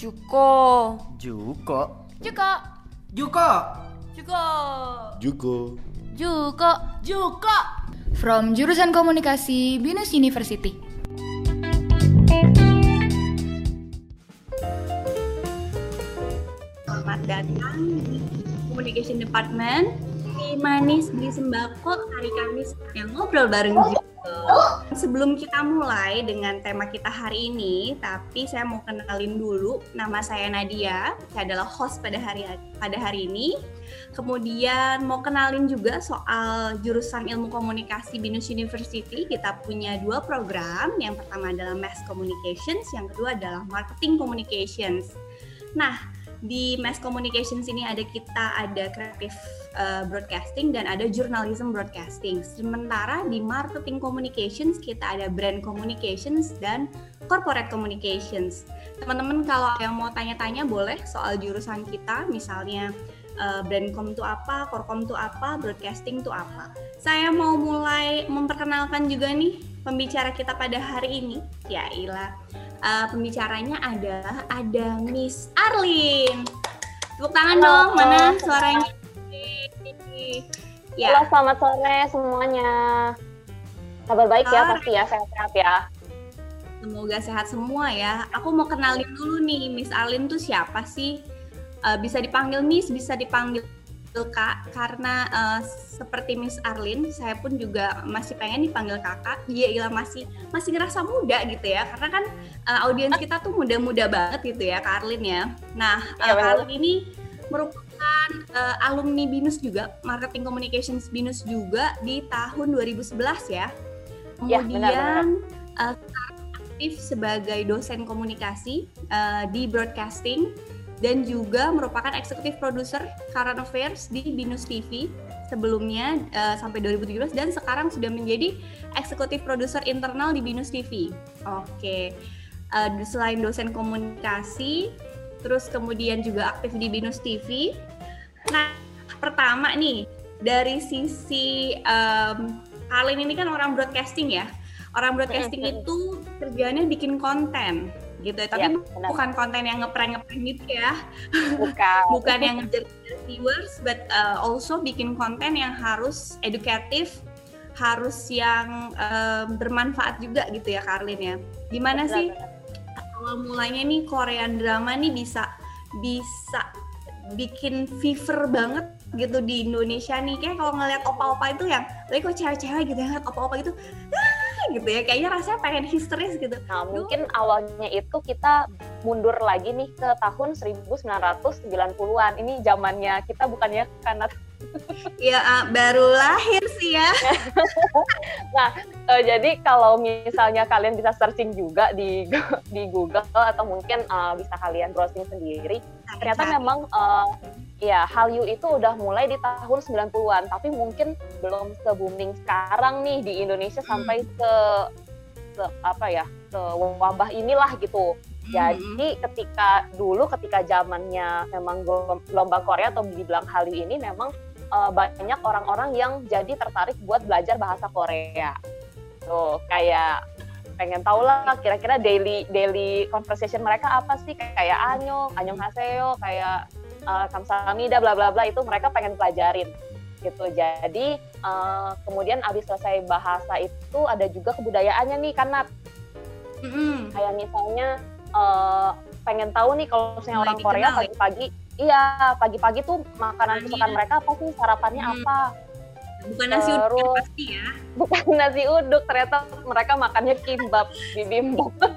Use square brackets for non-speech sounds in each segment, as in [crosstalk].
Juko. Juko. Juko. Juko. Juko. Juko. Juko. Juko. From jurusan komunikasi Binus University. Selamat datang di Communication Department di Manis di Sembako hari Kamis yang ngobrol bareng Juko. Sebelum kita mulai dengan tema kita hari ini, tapi saya mau kenalin dulu nama saya Nadia, saya adalah host pada hari pada hari ini. Kemudian mau kenalin juga soal jurusan ilmu komunikasi Binus University. Kita punya dua program. Yang pertama adalah Mass Communications, yang kedua adalah Marketing Communications. Nah, di Mass Communications ini ada kita ada creative uh, broadcasting dan ada journalism broadcasting. Sementara di Marketing Communications kita ada brand communications dan corporate communications. Teman-teman kalau yang mau tanya-tanya boleh soal jurusan kita, misalnya uh, brandcom itu apa, corcom itu apa, broadcasting itu apa. Saya mau mulai memperkenalkan juga nih pembicara kita pada hari ini. Ya ilah uh, pembicaranya adalah ada Miss Arlin. Tepuk tangan Halo. dong, mana suaranya? Ya. Halo, selamat sore semuanya. Kabar baik ya pasti ya, sehat-sehat ya. Semoga sehat semua ya. Aku mau kenalin dulu nih, Miss Arlin tuh siapa sih? Uh, bisa dipanggil Miss, bisa dipanggil Kak karena uh, seperti Miss Arlin saya pun juga masih pengen dipanggil kakak. Iya iya masih masih ngerasa muda gitu ya karena kan uh, audiens kita tuh muda-muda banget gitu ya Kak Arlin ya. Nah ya, uh, Arlin ini merupakan uh, alumni BINUS juga marketing communications BINUS juga di tahun 2011 ya kemudian ya, benar, benar. Uh, aktif sebagai dosen komunikasi uh, di broadcasting dan juga merupakan eksekutif produser Current Affairs di Binus TV sebelumnya uh, sampai 2017 dan sekarang sudah menjadi eksekutif produser internal di Binus TV. Oke. Uh, selain dosen komunikasi, terus kemudian juga aktif di Binus TV. Nah, pertama nih dari sisi um, Karlin ini kan orang broadcasting ya. Orang broadcasting itu kerjanya bikin konten gitu. Tapi ya, bukan konten yang ngeprank ngeprank gitu ya. Bukan. [laughs] Bukan yang ngejar viewers but uh, also bikin konten yang harus edukatif harus yang uh, bermanfaat juga gitu ya Karlin ya. Gimana betul, sih awal mulanya nih Korean drama nih bisa bisa bikin fever banget gitu di Indonesia nih? Kayak kalau ngeliat opa-opa itu yang lagi kok cewek-cewek gitu ya? Opa-opa gitu ah, gitu ya. Kayaknya rasanya pengen histeris gitu. Nah mungkin awalnya itu kita mundur lagi nih ke tahun 1990-an ini zamannya kita bukannya karena ya uh, baru lahir sih ya [laughs] nah uh, jadi kalau misalnya kalian bisa searching juga di di Google atau mungkin uh, bisa kalian browsing sendiri ternyata memang uh, ya Hallyu itu udah mulai di tahun 90-an, tapi mungkin belum se booming sekarang nih di Indonesia sampai hmm. ke, ke apa ya, ke wabah inilah gitu. Hmm. Jadi ketika dulu ketika zamannya memang gelombang Korea atau dibilang Hallyu ini memang uh, banyak orang-orang yang jadi tertarik buat belajar bahasa Korea. Tuh, kayak pengen tahu lah kira-kira daily daily conversation mereka apa sih kayak anyong, anyong haseo, kayak uh, kamsamida bla bla bla itu mereka pengen pelajarin gitu. Jadi uh, kemudian abis selesai bahasa itu ada juga kebudayaannya nih kanat. Mm-hmm. Kayak misalnya uh, pengen tahu nih kalau misalnya orang Korea ya? Iya pagi-pagi tuh makanan kesukaan mereka apa sih sarapannya mm. apa? Bukan nasi Terus, uduk pasti ya. [laughs] Bukan nasi uduk, ternyata mereka makannya kimbab, bibimbap. [laughs]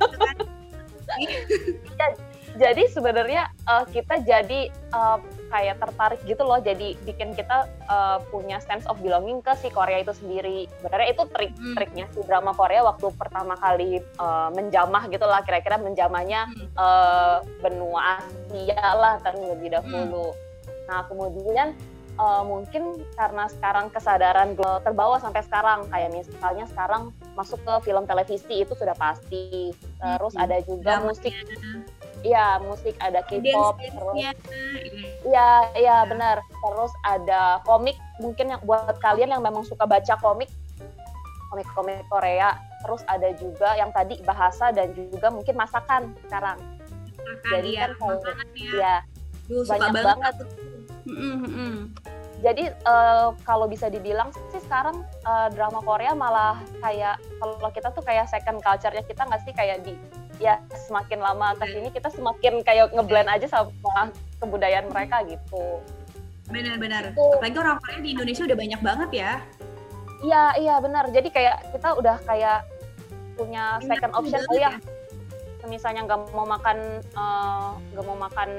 ya, jadi sebenarnya uh, kita jadi uh, kayak tertarik gitu loh jadi bikin kita uh, punya sense of belonging ke si Korea itu sendiri sebenarnya itu trik hmm. triknya si drama Korea waktu pertama kali uh, menjamah gitu lah kira-kira menjamahnya hmm. uh, benua Asia lah terlebih dahulu hmm. nah kemudian uh, mungkin karena sekarang kesadaran terbawa sampai sekarang kayak misalnya sekarang masuk ke film televisi itu sudah pasti terus hmm. ada juga musik Iya, musik ada K-pop terus Iya, iya benar. Terus ada komik mungkin yang buat kalian yang memang suka baca komik komik-komik Korea. Terus ada juga yang tadi bahasa dan juga mungkin masakan sekarang. jadi ya, kan kalau makanannya. ya Duh, suka banyak banget. banget. mm-mm. jadi eh, kalau bisa dibilang sih sekarang eh, drama Korea malah kayak kalau kita tuh kayak second culture-nya kita nggak sih kayak di ya semakin lama ke sini kita semakin kayak ngeblend aja sama kebudayaan mereka gitu. Benar-benar. Apalagi orang Korea di Indonesia udah banyak banget ya. Iya iya benar. Jadi kayak kita udah kayak punya second option oh ya. Misalnya nggak mau makan eh, nggak mau makan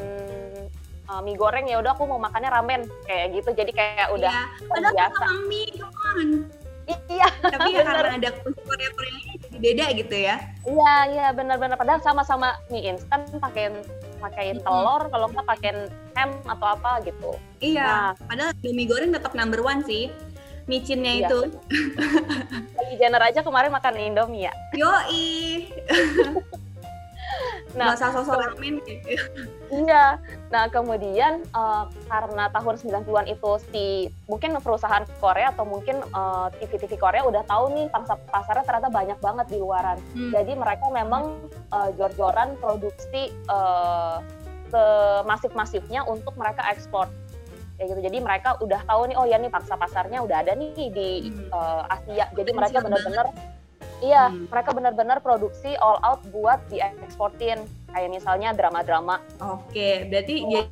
eh, mie goreng ya udah aku mau makannya ramen kayak gitu. Jadi kayak udah terbiasa. sama mie. Iya Tapi ya karena [laughs] ada Korea-Koreanya jadi beda gitu ya. iya iya benar-benar. Padahal sama-sama mie instan pakein pakein Mm-mm. telur kalau nggak pakein ham atau apa gitu. Iya. Nah Padahal mie goreng tetap number one sih. Micinnya Iya. itu. Kylie Jenner aja kemarin makan Indomie ya. Yoi. [laughs] Nah, Nggak usah sosok ramen. Iya. Nah, kemudian eh, karena tahun 90-an itu si mungkin perusahaan Korea atau mungkin eh, TV-TV Korea udah tahu nih pangsa pasarnya ternyata banyak banget di luaran. Hmm. Jadi mereka memang eh, jor-joran produksi eh, semasif-masifnya untuk mereka ekspor. Ya gitu. Jadi mereka udah tahu nih oh ya nih pangsa pasarnya udah ada nih di Hmm. eh, Asia. Jadi mereka benar-benar Iya, Hmm. mereka benar-benar produksi all out buat dieksportin. Kayak misalnya drama-drama Oke, berarti jadi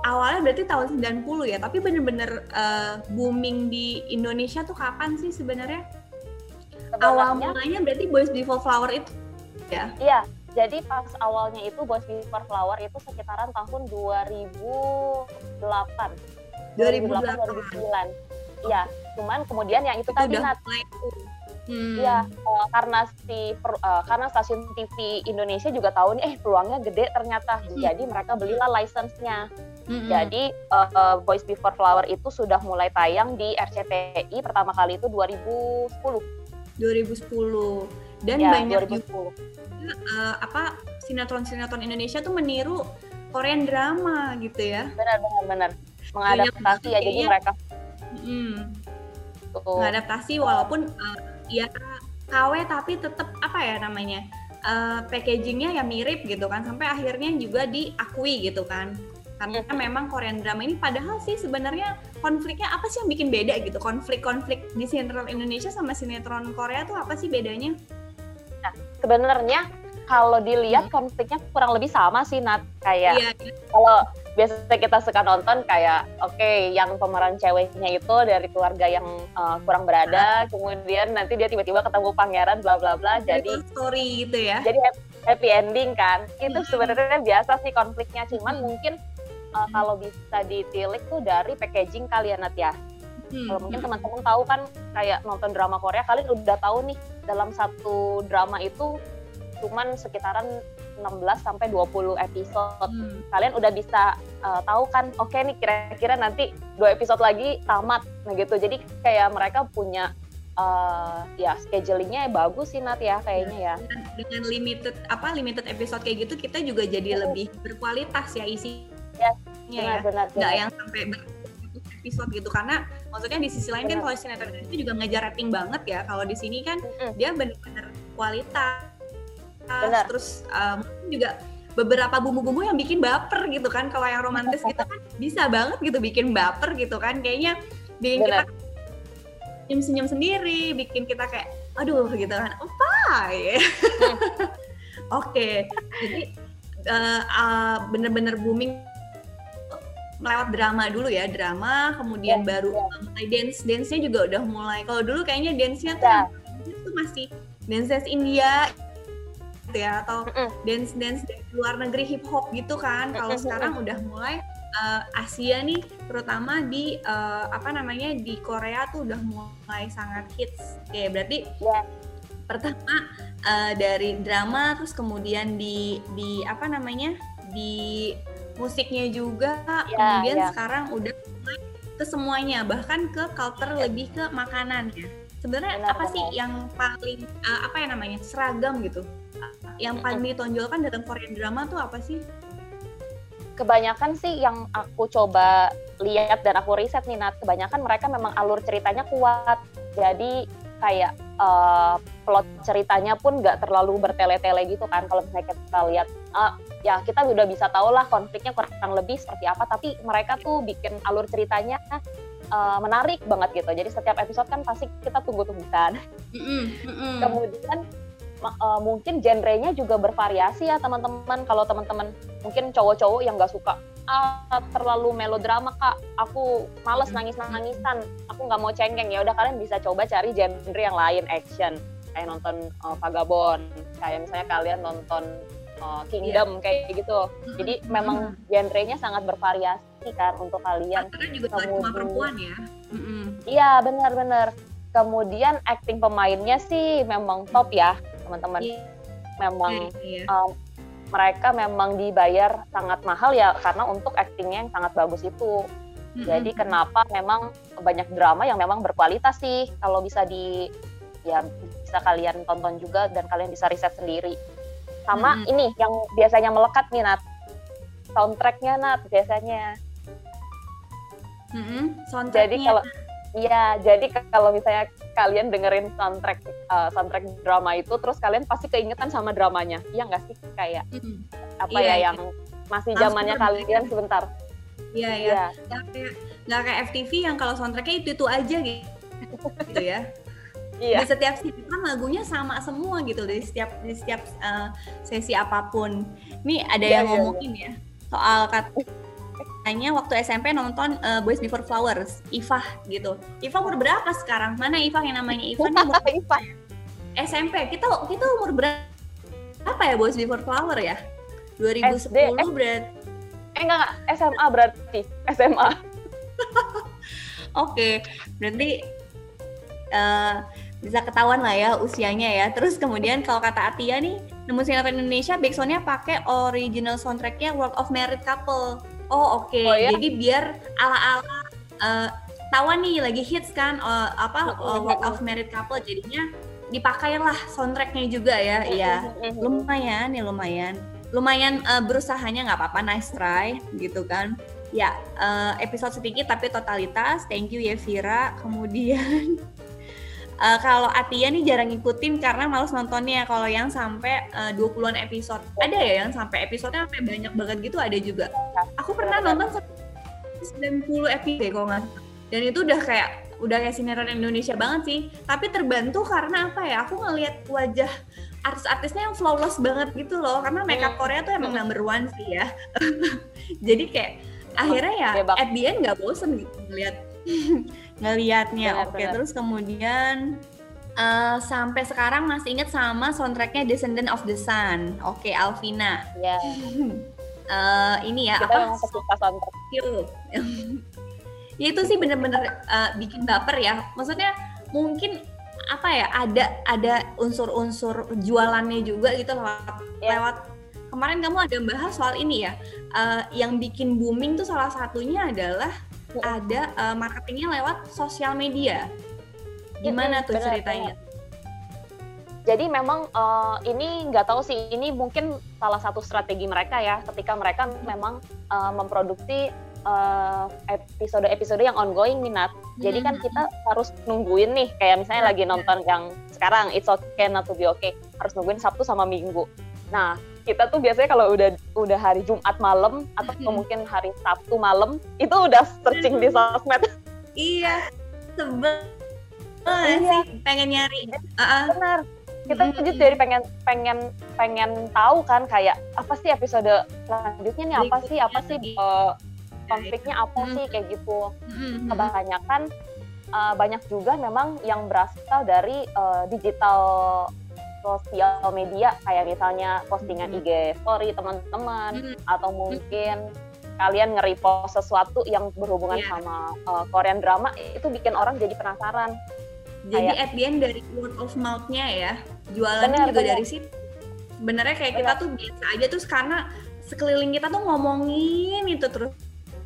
awalnya berarti tahun 90 ya, tapi bener-bener eh, booming di Indonesia tuh kapan sih sebenarnya? Awal mulanya berarti Boys Before Flower itu ya? iya. Jadi pas awalnya itu Boys Before Flower itu sekitaran tahun 2008. 2008. 2009. Iya, cuman kemudian yang itu, Itu tadi Nat, Hmm. Iya, eh, karena si per- eh, karena stasiun TV Indonesia juga tahu nih, eh peluangnya gede ternyata. Hmm. Jadi mereka belilah license-nya. Mm-mm. Jadi eh, eh, Boys Before Flower itu sudah mulai tayang di RCTI pertama kali itu 2010. 2010 dan ya, banyak juga 2010. eh, apa sinetron-sinetron Indonesia tuh meniru Korean drama gitu ya. Benar benar benar. Mengadaptasi ya jadi mereka Mm. tuh. Mengadaptasi walaupun eh, ya KW tapi tetap apa ya namanya? eh, packagingnya ya mirip gitu kan sampai akhirnya juga diakui gitu kan karena Hmm. memang Korean drama ini padahal sih sebenarnya konfliknya apa sih yang bikin beda gitu konflik-konflik di sinetron Indonesia sama sinetron Korea tuh apa sih bedanya? Sebenarnya kalau dilihat konfliknya kurang lebih sama sih Nat kayak Iya, kalau biasanya kita suka nonton kayak oke yang pemeran ceweknya itu dari keluarga yang uh, kurang berada kemudian nanti dia tiba-tiba ketemu pangeran bla bla bla jadi story gitu ya. jadi hap- happy ending kan itu Hmm. sebenarnya biasa sih konfliknya cuman Hmm. mungkin uh, kalau bisa ditilik tuh dari packaging kalian Nat ya Hmm. kalau mungkin teman-teman tahu kan kayak nonton drama Korea kalian udah tahu nih dalam satu drama itu cuman sekitaran 16 sampai 20 episode Hmm. kalian udah bisa uh, tahu kan oke nih kira-kira nanti dua episode lagi tamat nah gitu jadi kayak mereka punya uh, ya schedulingnya bagus sih Nat ya kayaknya ya dengan, dengan limited apa limited episode kayak gitu kita juga jadi Hmm. lebih berkualitas ya isinya Ya, ya benar-benar nggak yang sampai ber episode gitu karena maksudnya di sisi lain kan Benar. kalau sinetron itu juga ngejar rating banget ya kalau di sini kan Mm-mm. dia benar-benar kualitas Benar. terus uh, mungkin juga beberapa bumbu-bumbu yang bikin baper gitu kan. Kalau yang romantis gitu kan bisa banget gitu bikin baper gitu kan. Kayaknya bikin Benar. kita senyum-senyum sendiri bikin kita kayak aduh gitu kan. Opa ya [laughs] oke. Jadi uh, uh, bener-bener booming melewat drama dulu ya drama kemudian Ya, baru ya. mulai dance. Dance nya juga udah mulai. Kalau dulu kayaknya dance nya tuh Ya. yang itu masih dance India gitu ya atau dance dance dari luar negeri hip hop gitu kan. Kalau sekarang udah mulai uh, Asia nih terutama di uh, apa namanya di Korea tuh udah mulai sangat hits. Ya berarti Ya. pertama uh, dari drama terus kemudian di di apa namanya di musiknya juga Ya, kemudian ya. sekarang udah mulai ke semuanya bahkan ke culture lebih ke makanan ya sebenarnya Benar, apa sih yang paling uh, apa ya namanya seragam gitu yang paling ditonjolkan dalam Korean drama tuh apa sih? Kebanyakan sih yang aku coba lihat dan aku riset nih Nat. Kebanyakan mereka memang alur ceritanya kuat. Jadi kayak uh, plot ceritanya pun nggak terlalu bertele-tele gitu kan. Kalau misalnya kita lihat uh, ya kita udah bisa tahu lah konfliknya kurang lebih seperti apa. Tapi mereka tuh bikin alur ceritanya uh, menarik banget gitu. Jadi setiap episode kan pasti kita tunggu-tunggukan mm -mm, kemudian uh, mungkin genrenya juga bervariasi ya teman-teman. Kalau teman-teman mungkin cowok-cowok yang nggak suka ah terlalu melodrama kak. Aku males nangis nangisan aku nggak mau cengeng. Ya udah kalian bisa coba cari genre yang lain action. Kayak nonton uh, Vagabond. Kayak misalnya kalian nonton uh, Kingdom yeah. kayak gitu. Jadi memang genrenya sangat bervariasi kan untuk kalian. Karena juga Kemudian, cuma perempuan ya. Iya benar-benar. Kemudian acting pemainnya sih memang top ya teman-teman yeah. memang yeah, yeah. Um, mereka memang dibayar sangat mahal ya karena untuk aktingnya yang sangat bagus itu. Mm-hmm. Jadi kenapa memang banyak drama yang memang berkualitas sih kalau bisa di ya bisa kalian tonton juga dan kalian bisa riset sendiri. Sama mm-hmm. ini yang biasanya melekat nih Nat. Soundtracknya Nat biasanya. Mm-hmm. Soundtracknya. Jadi kalau Iya, jadi kalau misalnya kalian dengerin soundtrack uh, soundtrack drama itu, terus kalian pasti keingetan sama dramanya, iya nggak sih? Kayak hmm. apa yeah, ya yeah. yang masih zamannya kalian sebentar. Iya iya. Yeah. Nggak kayak nggak kayak FTV yang kalau soundtracknya itu itu aja gitu, [laughs] gitu ya. Iya. Di setiap sisi kan lagunya sama semua gitu di setiap di setiap uh, sesi apa pun. Ini ada yeah, yang yeah, ngomongin yeah. ya soal kata Kayaknya waktu SMP nonton uh, Boys Before Flowers, Iva gitu. Iva umur berapa sekarang? Mana Iva yang namanya Iva nih umur [laughs] Iva. SMP. Kita kita umur berapa ya Boys Before Flower ya? 2010 SD, eh, berarti. Eh enggak, enggak, SMA berarti. SMA. [laughs] Oke, okay, berarti uh, bisa ketahuan lah ya usianya ya. Terus kemudian kalau kata Atia nih, nemu sinetron Indonesia backsoundnya pakai original soundtracknya World of Married Couple Oh oke. Okay. Oh, ya? Jadi biar ala-ala uh, tawa nih lagi hits kan uh, apa uh, Walk of Married Couple jadinya dipakailah soundtracknya juga ya. Iya. lumayan ya lumayan. Lumayan uh, berusahanya nggak apa-apa nice try gitu kan. Ya, uh, episode sedikit tapi totalitas. Thank you ya Vira. Kemudian uh, kalau Atia nih jarang ngikutin karena males nontonnya. Kalau yang sampai uh, 20-an episode. Ada ya yang sampai episodenya sampai banyak banget gitu ada juga. Aku pernah nonton 90 episode kalau nggak dan itu udah kayak udah kayak sinetron Indonesia banget sih. Tapi terbantu karena apa ya? Aku ngelihat wajah artis-artisnya yang flawless banget gitu loh. Karena makeup hmm. Korea tuh emang number one sih ya. [laughs] Jadi kayak akhirnya ya at the end nggak bosen gitu ngeliat [laughs] ngelihatnya. Oke, okay. terus kemudian uh, sampai sekarang masih inget sama soundtracknya Descendant of the Sun. Oke, okay, Alvina. Ya. Yeah. uh, ini ya Kita apa? Suka soundtrack. ya itu sih bener-bener uh, bikin baper ya. Maksudnya mungkin apa ya ada ada unsur-unsur jualannya juga gitu lewat yeah. lewat kemarin kamu ada bahas soal ini ya uh, yang bikin booming tuh salah satunya adalah ada uh, marketingnya lewat sosial media. Gimana tuh bener, ceritanya? Bener. Jadi memang uh, ini nggak tahu sih, ini mungkin salah satu strategi mereka ya, ketika mereka memang uh, memproduksi episode-episode uh, yang ongoing minat. Jadi kan hmm. kita harus nungguin nih, kayak misalnya lagi nonton yang sekarang It's Okay Not to Be Okay, harus nungguin Sabtu sama Minggu. Nah, kita tuh biasanya kalau udah udah hari Jumat malam atau hmm. mungkin hari Sabtu malam itu udah searching di sosmed. Iya, sebel iya. sih pengen nyari. Benar. Kita tuh hmm. jadi pengen pengen pengen tahu kan kayak apa sih episode selanjutnya nih apa sih apa sih uh, konfliknya apa sih kayak gitu. Kebanyakan uh, banyak juga memang yang berasal dari uh, digital sosial media kayak misalnya postingan hmm. IG story teman-teman hmm. atau mungkin hmm. kalian nge-repost sesuatu yang berhubungan yeah. sama uh, Korean drama itu bikin orang jadi penasaran. Jadi kayak, at the end dari word of mouth-nya ya, jualannya bener, juga bener. dari situ. Sebenarnya kayak bener. kita tuh biasa aja tuh karena sekeliling kita tuh ngomongin itu terus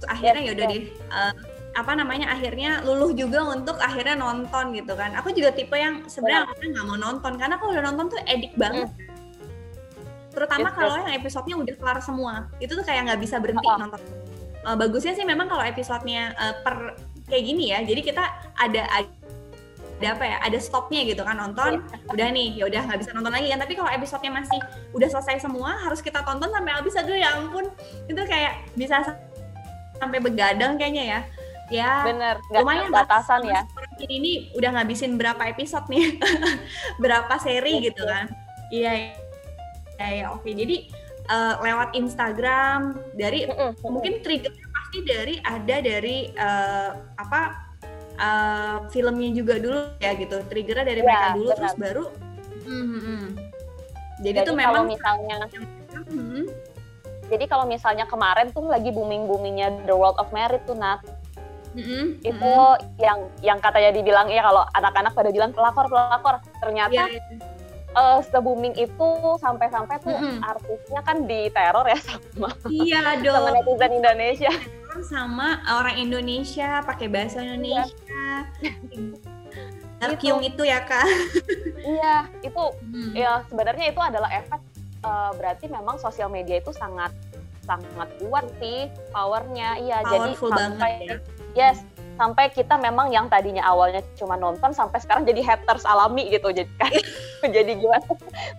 akhirnya ya udah deh uh, apa namanya akhirnya luluh juga untuk akhirnya nonton gitu kan. Aku juga tipe yang sebenarnya yeah. nggak mau nonton karena kalau udah nonton tuh edik banget. Mm. terutama yes, kalau yes. yang episodenya udah kelar semua. Itu tuh kayak nggak bisa berhenti oh. nonton. Uh, bagusnya sih memang kalau episodenya uh, per kayak gini ya. Jadi kita ada ada apa ya ada stopnya gitu kan. Nonton yeah. udah nih. Ya udah nggak bisa nonton lagi. Kan tapi kalau episodenya masih udah selesai semua harus kita tonton sampai habis. Aduh ya ampun. Itu kayak bisa sampai begadang kayaknya ya ya bener gak lumayan batasan ya. Ini udah ngabisin berapa episode nih? [laughs] Berapa seri gitu kan? Iya ya, ya oke jadi uh, lewat Instagram dari mungkin triggernya pasti dari ada dari uh, apa uh, filmnya juga dulu ya gitu. Triggernya dari ya, mereka dulu benar. terus baru hmm, hmm, jadi, jadi tuh memang misalnya hmm. jadi kalau misalnya kemarin tuh lagi booming boomingnya The World of Merit tuh Nat Mm-hmm. itu mm-hmm. yang yang katanya dibilang ya kalau anak-anak pada bilang pelakor pelakor ternyata yeah, yeah. uh, se booming itu sampai-sampai tuh mm-hmm. artisnya kan diteror ya sama iya [laughs] dong sama netizen Indonesia sama orang Indonesia pakai bahasa Indonesia. [laughs] Iya. itu ya kak. iya, itu hmm. ya sebenarnya itu adalah efek uh, berarti memang sosial media itu sangat sangat kuat sih powernya. Iya, jadi sampai ya. Yes sampai kita memang yang tadinya awalnya cuma nonton sampai sekarang jadi haters alami gitu. Jadi kan [laughs] [laughs] jadi gimana?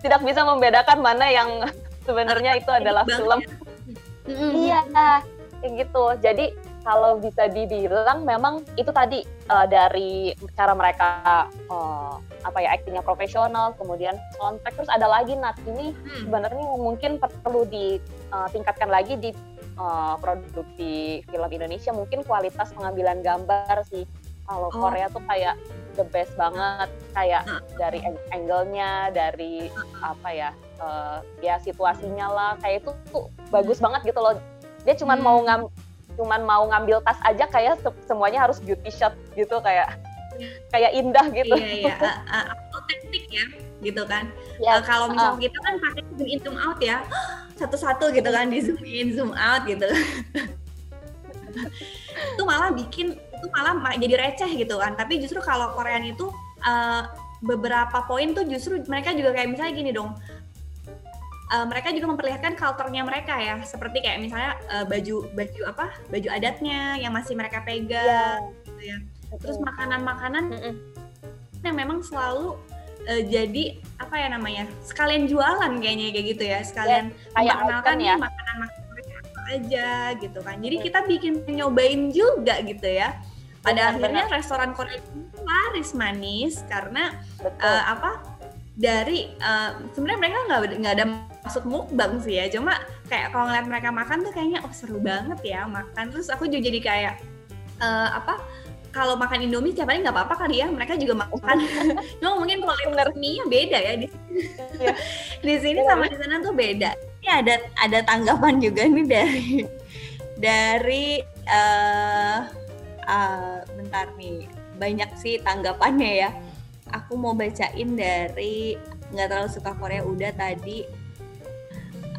Tidak bisa membedakan mana yang sebenarnya itu adalah film. Iya, kayak gitu. Jadi kalau bisa dibilang memang itu tadi uh, dari cara mereka uh, apa ya aktingnya profesional kemudian soundtrack terus ada lagi Nat ini hmm. sebenarnya mungkin perlu ditingkatkan uh, lagi di uh, produksi film Indonesia mungkin kualitas pengambilan gambar sih kalau oh. Korea tuh kayak the best banget kayak dari angle-nya dari apa ya uh, ya situasinya lah kayak itu tuh bagus hmm. banget gitu loh dia cuma hmm. mau ngam cuman mau ngambil tas aja kayak semuanya harus beauty shot gitu kayak kayak indah gitu. Iya iya, uh, uh, ya, gitu kan. Yes. Uh, kalau misal uh. kita kan pakai zoom in zoom out ya, [gasps] satu-satu gitu kan di zoom in zoom out gitu. [laughs] itu malah bikin itu malah jadi receh gitu kan. Tapi justru kalau Korean itu uh, beberapa poin tuh justru mereka juga kayak misalnya gini dong uh, mereka juga memperlihatkan kulturnya mereka ya. Seperti kayak misalnya uh, baju baju apa? Baju adatnya yang masih mereka pegang yeah. gitu ya. Terus makanan-makanan mm -mm. yang memang selalu uh, jadi apa ya namanya sekalian jualan kayaknya kayak gitu ya. Sekalian yeah, memperkenalkan ya. makanan makanan aja gitu kan. Jadi kita bikin nyobain juga gitu ya. Pada benar, akhirnya benar. restoran Korea itu laris manis karena uh, apa dari uh, sebenarnya mereka nggak nggak ada maksud mukbang sih ya. Cuma kayak kalau ngeliat mereka makan tuh kayaknya oh seru banget ya makan. Terus aku juga jadi kayak uh, apa kalau makan Indomie tiap hari nggak apa-apa kali ya mereka juga makan. [laughs] Cuma mungkin kualitas mie beda ya di sini. Ya. [laughs] di sini sama di sana tuh beda. Ini ada ada tanggapan juga nih dari dari uh, uh, bentar nih banyak sih tanggapannya ya. Aku mau bacain dari nggak terlalu suka Korea udah tadi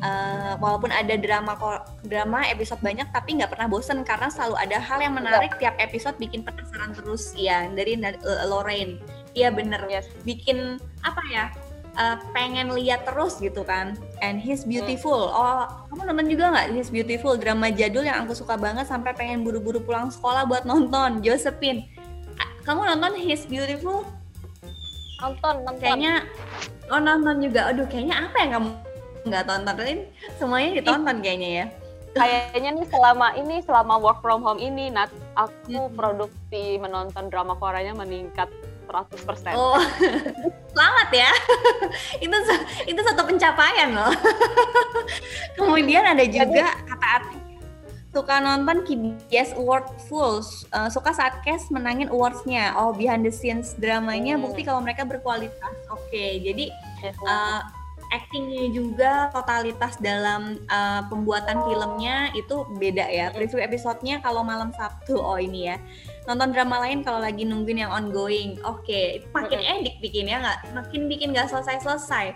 uh, walaupun ada drama drama episode banyak tapi nggak pernah bosen karena selalu ada hal yang menarik tiap episode bikin penasaran terus ya dari uh, Lorraine. Iya bener. Yes. bikin apa ya uh, pengen lihat terus gitu kan. And he's beautiful. Oh kamu nonton juga nggak he's beautiful drama jadul yang aku suka banget sampai pengen buru-buru pulang sekolah buat nonton Josephine. Kamu nonton he's beautiful? Nonton nonton. Kayaknya oh nonton juga. Aduh kayaknya apa yang kamu nggak tonton semuanya ditonton kayaknya ya kayaknya nih selama ini selama work from home ini Nat aku hmm. produksi menonton drama Koreanya meningkat 100%. Oh. [laughs] Selamat ya. [laughs] itu itu satu pencapaian loh. [laughs] Kemudian ada juga kata Ati suka nonton KBS Award Full uh, suka saat cast menangin awardsnya oh behind the scenes dramanya hmm. bukti kalau mereka berkualitas oke okay, jadi uh, actingnya juga totalitas dalam uh, pembuatan filmnya itu beda ya. Preview episodenya kalau malam Sabtu oh ini ya. Nonton drama lain kalau lagi nungguin yang ongoing oke. Okay. makin edik bikin ya nggak? Makin bikin nggak selesai selesai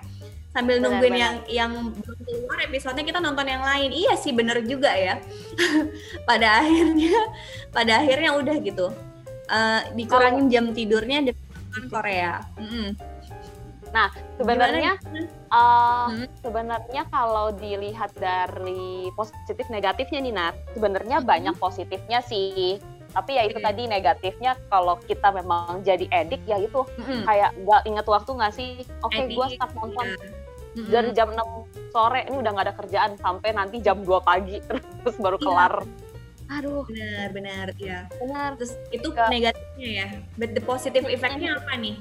sambil benar, nungguin benar. yang yang belum keluar episodenya kita nonton yang lain. Iya sih bener juga ya. [laughs] Pada akhirnya pada akhirnya udah gitu. Uh, dikurangin jam tidurnya dengan nonton Korea. Mm -hmm. nah sebenarnya uh, hmm. sebenarnya kalau dilihat dari positif negatifnya nih Nat sebenarnya hmm. banyak positifnya sih tapi ya itu Iya. tadi negatifnya kalau kita memang jadi edik ya itu Mm-mm. kayak nggak inget waktu nggak sih oke Edik, gue start nonton Iya. Mm-mm. dari jam 6 sore ini udah nggak ada kerjaan sampai nanti jam 2 pagi [laughs] terus baru Iya. kelar aduh benar benar ya benar terus itu Ke- negatifnya ya but the positive effectnya apa nih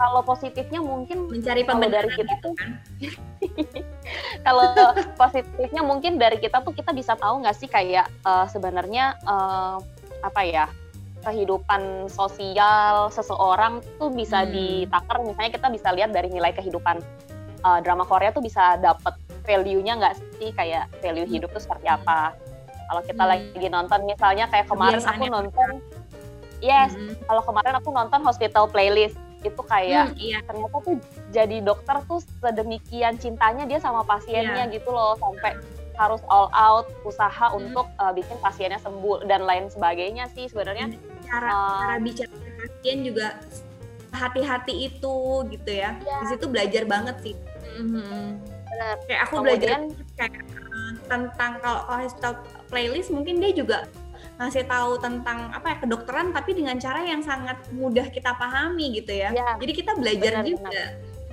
kalau positifnya mungkin mencari Kalau dari pembenaran kita gitu kan. [laughs] Kalau positifnya mungkin dari kita tuh kita bisa tahu nggak sih kayak eh, sebenarnya eh, apa ya kehidupan sosial seseorang tuh bisa Hmm. ditakar? Misalnya kita bisa lihat dari nilai kehidupan eh, drama Korea tuh bisa dapet value-nya nggak sih? Kayak value hidup tuh seperti apa? Kalau kita Hmm. lagi nonton misalnya kayak kemarin aku Kebiasaannya nonton yes Mm-mm. kalau kemarin aku nonton hospital playlist itu kayak Hmm, iya ternyata tuh jadi dokter tuh sedemikian cintanya dia sama pasiennya Iya. gitu loh sampai harus all out usaha Hmm. untuk uh, bikin pasiennya sembuh dan lain sebagainya sih sebenarnya cara uh, cara bicara pasien juga hati-hati itu gitu ya Iya. di situ belajar banget sih benar. kayak aku belajar kemudian kayak uh, tentang kalau kalau hospital playlist mungkin dia juga ngasih tahu tentang apa ya kedokteran tapi dengan cara yang sangat mudah kita pahami gitu ya. Ya jadi kita belajar Benar, juga.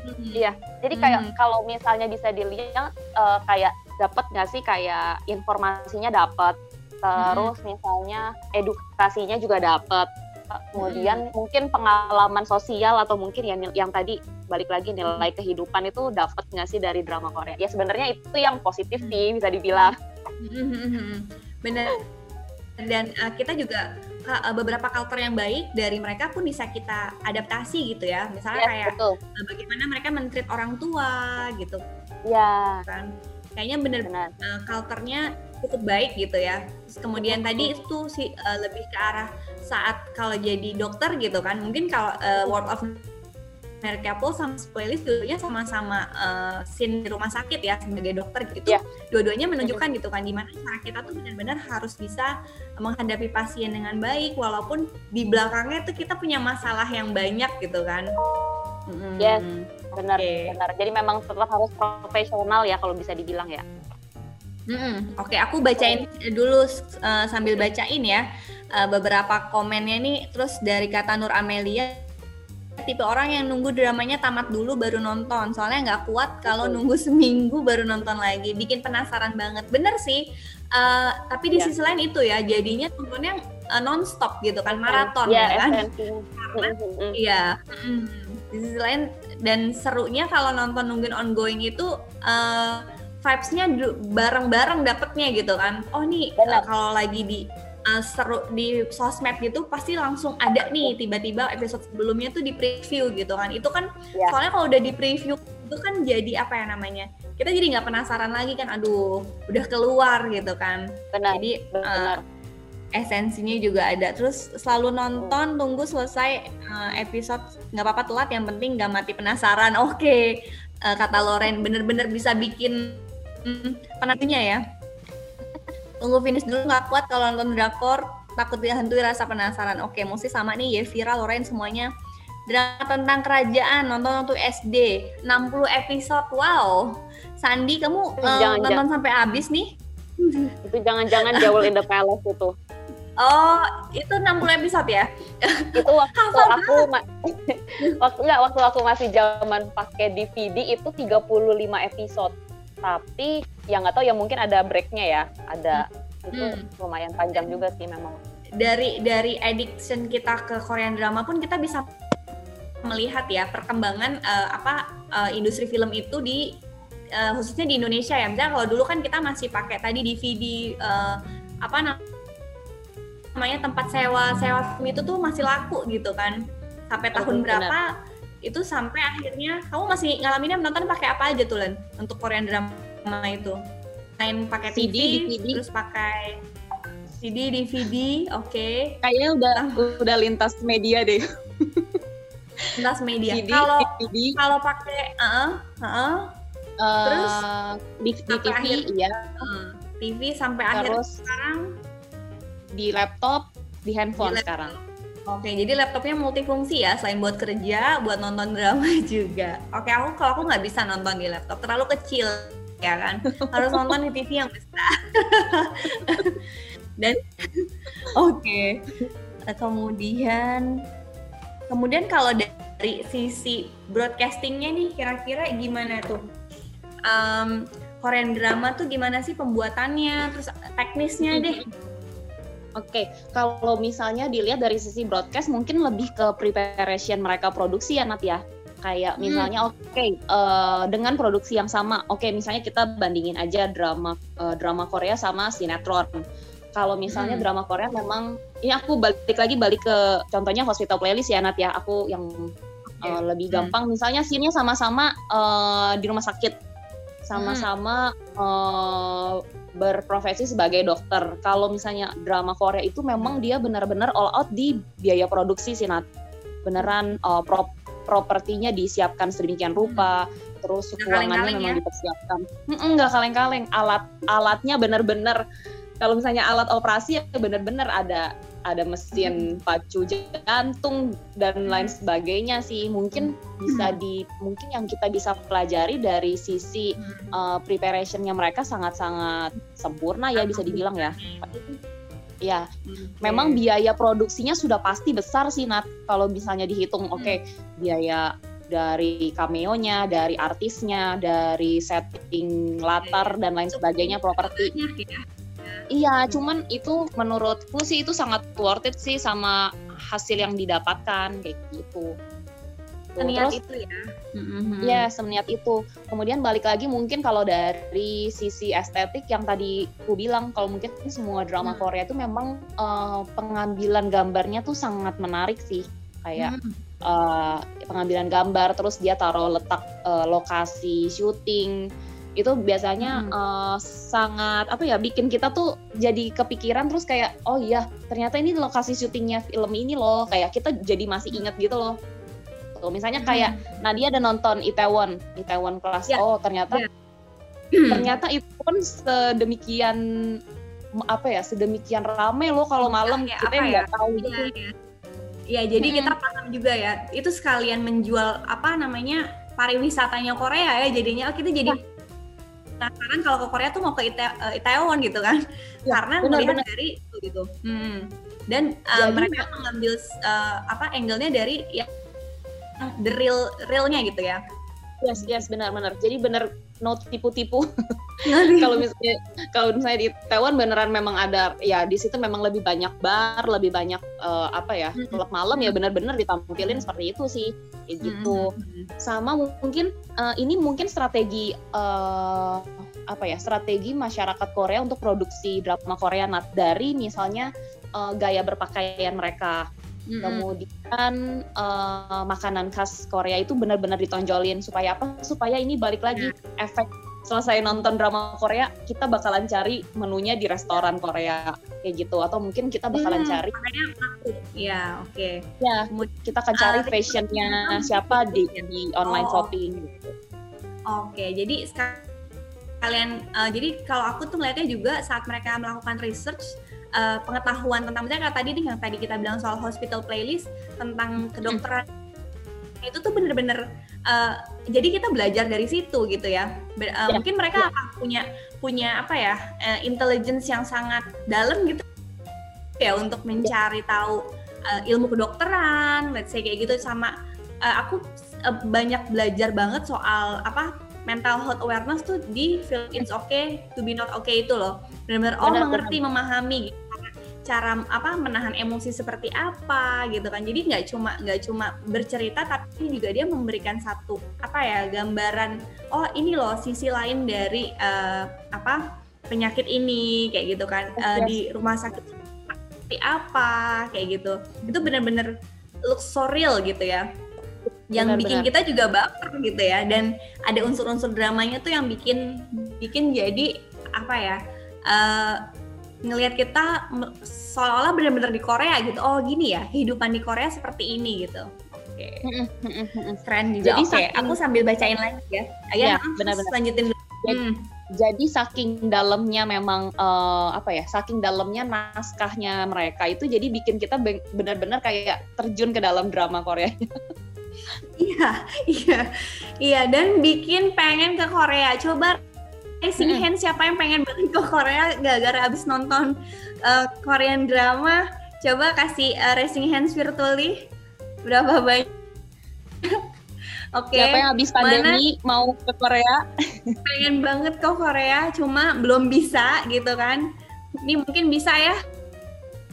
Mhm. Iya. jadi kayak Hmm. kalau misalnya bisa dilihat uh, kayak dapat nggak sih kayak informasinya dapat terus misalnya edukasinya juga dapat kemudian mungkin pengalaman sosial atau mungkin yang yang tadi balik lagi nilai kehidupan itu dapat nggak sih dari drama Korea? Ya sebenarnya itu yang positif sih bisa dibilang. Mhm. [laughs] dan uh, kita juga uh, beberapa culture yang baik dari mereka pun bisa kita adaptasi gitu ya. Misalnya Yes, kayak betul. uh, bagaimana mereka mentreat orang tua gitu. Ya kan kayaknya bener benar. uh, culture-nya cukup baik gitu ya. Terus kemudian tadi itu sih uh, lebih ke arah saat kalau jadi dokter gitu kan. Mungkin kalau uh, World of Married Couple sama Spoilers dulunya sama-sama uh, scene di rumah sakit ya sebagai dokter gitu Iya. dua-duanya menunjukkan gitu kan di mana cara kita tuh benar-benar harus bisa menghadapi pasien dengan baik walaupun di belakangnya tuh kita punya masalah yang banyak gitu kan Mm-mm. Yes. benar Oke. benar jadi memang tetap harus profesional ya kalau bisa dibilang ya Mm-mm. Oke, aku bacain dulu uh, sambil bacain ya uh, beberapa komennya nih. Terus dari kata Nur Amelia, tipe orang yang nunggu dramanya tamat dulu baru nonton. Soalnya nggak kuat kalau nunggu [laughs] seminggu baru nonton lagi. Bikin penasaran banget. Bener sih. Uh, tapi di Iya. sisi lain itu ya, jadinya nontonnya uh, non-stop gitu kan, maraton ya, ya kan. esensinya. [laughs] Mm-mm. Iya. mm. Di sisi lain dan serunya kalau nonton nungguin ongoing itu uh, vibes-nya bareng-bareng dapetnya gitu kan. Oh nih uh, kalau lagi di uh, seru di sosmed gitu pasti langsung ada nih tiba-tiba episode sebelumnya tuh di preview gitu kan. Itu kan Iya. soalnya kalau udah di preview itu kan jadi apa ya namanya? Kita jadi nggak penasaran lagi kan. Aduh, udah keluar gitu kan. benar Jadi uh, benar esensinya juga ada terus selalu nonton tunggu selesai uh, episode nggak apa-apa telat yang penting nggak mati penasaran [laughs] oke Uh, kata Loren bener-bener bisa bikin mm, penantinya ya tunggu finish dulu nggak kuat kalau nonton drakor. Takut dihantui rasa penasaran. Oke mesti sama nih ya Vira Loren semuanya. Drama tentang kerajaan nonton waktu SD 60 episode wow. Sandi kamu uh, Jangan, nonton sampai habis nih? [laughs] Itu jangan-jangan Jewel in the Palace itu. Oh, itu 60 episode ya? itu [laughs] waktu aku [laughs] waktu enggak waktu aku masih zaman pakai DVD itu 35 episode tapi yang nggak tahu ya mungkin ada breaknya ya ada itu Hmm. lumayan panjang juga sih memang Dari dari addiction kita ke Korean drama pun kita bisa melihat ya perkembangan eh, apa eh, industri film itu di eh, khususnya di Indonesia ya. Misalnya kalau dulu kan kita masih pakai tadi DVD eh, apa nam- namanya tempat sewa sewa film itu tuh masih laku gitu kan. Sampai tahun Betul, berapa itu sampai akhirnya kamu masih ngalaminnya menonton pakai apa aja tuh Len untuk Korean drama itu? Main pakai TV, CD, DVD. terus pakai CD, DVD, oke. Kayaknya udah udah lintas media deh. Lintas media. Kalau kalau pakai, heeh, heeh, eh, terus? di, di Sampai TV, akhir. iya. TV sampai akhir Terus sekarang. di laptop, di handphone Di laptop. sekarang. Oke, jadi laptopnya multifungsi ya, selain buat kerja, buat nonton drama [laughs] juga. Oke, aku kalau aku nggak bisa nonton di laptop, terlalu kecil ya kan. Harus nonton di TV yang besar. [laughs] Dan [laughs] oke. Eh, Kemudian kemudian kalau dari sisi broadcastingnya nih kira-kira gimana tuh? Em, Korean drama tuh gimana sih pembuatannya, terus teknisnya deh. Oke, kalau misalnya dilihat dari sisi broadcast mungkin lebih ke preparation mereka produksi ya Nat ya. Kayak Hmm. misalnya oke eh, dengan produksi yang sama. Oke, misalnya kita bandingin aja drama eh, drama Korea sama sinetron. Kalau misalnya Hmm. drama Korea memang ini aku balik lagi balik ke contohnya Hospital Playlist ya Nat ya. Aku yang eh, lebih Hmm. gampang misalnya scene-nya sama-sama eh, di rumah sakit. Sama-sama eh, berprofesi sebagai dokter. Kalau misalnya drama Korea itu memang dia benar-benar all out di biaya produksi sih Nat. Beneran uh, prop propertinya disiapkan sedemikian rupa, terus Nggak keuangannya memang ya? dipersiapkan. Mm-mm, Nggak kaleng-kaleng. Alat alatnya benar-benar kalau misalnya alat operasi ya benar-benar ada ada mesin pacu jantung dan lain sebagainya sih. Mungkin bisa di mungkin yang kita bisa pelajari dari sisi uh, preparationnya mereka sangat-sangat sempurna ya bisa dibilang ya. Ya, memang biaya produksinya sudah pasti besar sih Nat. Kalau misalnya dihitung, oke biaya dari cameo-nya, dari artisnya, dari setting latar dan lain sebagainya, properti. Ya. Iya, cuman itu menurutku sih itu sangat worth it sih sama hasil yang didapatkan kayak gitu. Tuh, Niat terus- itu ya. Ya, semeniat itu. Kemudian balik lagi mungkin kalau dari sisi estetik yang tadi aku bilang, kalau mungkin semua drama Hmm. Korea itu memang eh, pengambilan gambarnya tuh sangat menarik sih. Kayak Hmm. eh, pengambilan gambar, terus dia taruh letak eh, lokasi syuting itu biasanya Hmm. eh, sangat apa ya bikin kita tuh jadi kepikiran terus kayak oh iya ternyata ini lokasi syutingnya film ini loh kayak kita jadi masih inget gitu loh Tuh, misalnya kayak Nadia ada nonton Itaewon, Itaewon kelas. Ya. Oh, ternyata Ya. [clears throat] ternyata itu pun sedemikian apa ya, sedemikian rame loh kalau malam Ya, kita apa yang ya? nggak tahu gitu. Iya, iya. Iya, jadi Mm-mm. kita paham juga ya. Itu sekalian menjual apa namanya pariwisatanya Korea ya. Jadinya oh, kita jadi penasaran kalau ke Korea tuh mau ke Ita- eh, Itaewon gitu kan? Ya, Karena benar, melihat benar. dari itu gitu. Hmm. Dan uh, Jadi- mereka mengambil uh, apa angle-nya dari ya the real realnya gitu ya. Yes, yes, benar-benar. Jadi benar no tipu-tipu. [laughs] kalau misalnya kalau misalnya di Taiwan beneran memang ada ya di situ memang lebih banyak bar, lebih banyak eh, apa ya klub malam ya benar-benar ditampilin seperti itu sih, kayak gitu. Sama mungkin eh, ini mungkin strategi eh, apa ya strategi masyarakat Korea untuk produksi drama Korea Nat dari misalnya eh, gaya berpakaian mereka. Hmm. Kemudian eh, makanan khas Korea itu benar-benar ditonjolin supaya apa? Supaya ini balik lagi efek selesai nonton drama Korea kita bakalan cari menunya di restoran Korea kayak gitu atau mungkin kita bakalan Hmm, cari Iya, oke. ya Kemudian- kita akan cari Ah, fashionnya siapa di, di online Oh. shopping gitu. Oke, jadi sekalian uh, jadi kalau aku tuh melihatnya juga saat mereka melakukan research uh, pengetahuan tentang misalnya kayak tadi nih yang tadi kita bilang soal hospital playlist tentang kedokteran itu tuh bener-bener uh, jadi kita belajar dari situ gitu ya. Ber- uh, Ya, Mungkin mereka akan punya punya apa ya uh, intelligence yang sangat dalam gitu ya untuk mencari tahu uh, ilmu kedokteran, let's say kayak gitu. Sama uh, aku uh, banyak belajar banget soal apa mental health awareness tuh di film It's Okay to be not okay itu loh. Benar-benar oh Benar, mengerti, memahami gitu. cara apa menahan emosi seperti apa gitu kan. Jadi nggak cuma nggak cuma bercerita tapi juga dia memberikan satu apa ya gambaran oh ini loh sisi lain dari eh, apa penyakit ini kayak gitu kan Yes. di rumah sakit seperti apa kayak gitu. Itu benar-benar look so real gitu ya yang bikin Benar-benar. kita juga baper gitu ya dan ada unsur-unsur dramanya tuh yang bikin bikin jadi apa ya eh ngelihat kita seolah-olah benar-benar di Korea gitu oh gini ya kehidupan di Korea seperti ini gitu oke keren juga Jadi oke saking- aku sambil bacain lagi ya Ya, maaf, benar-benar. lanjutin dulu Jadi- Hmm. Jadi saking dalamnya memang eh, apa ya? Saking dalamnya naskahnya mereka itu jadi bikin kita be- benar-benar kayak terjun ke dalam drama Korea. [laughs] Iya, iya, iya, dan bikin pengen ke Korea. Coba raising Mm-mm. hand siapa yang pengen banget ke Korea gara-gara abis nonton uh, Korean drama. Coba kasih uh, raising hands virtually. Berapa banyak? Oke Siapa yang habis pandemi mau ke Korea? pengen banget ke Korea cuma belum bisa gitu kan. Ini mungkin bisa ya.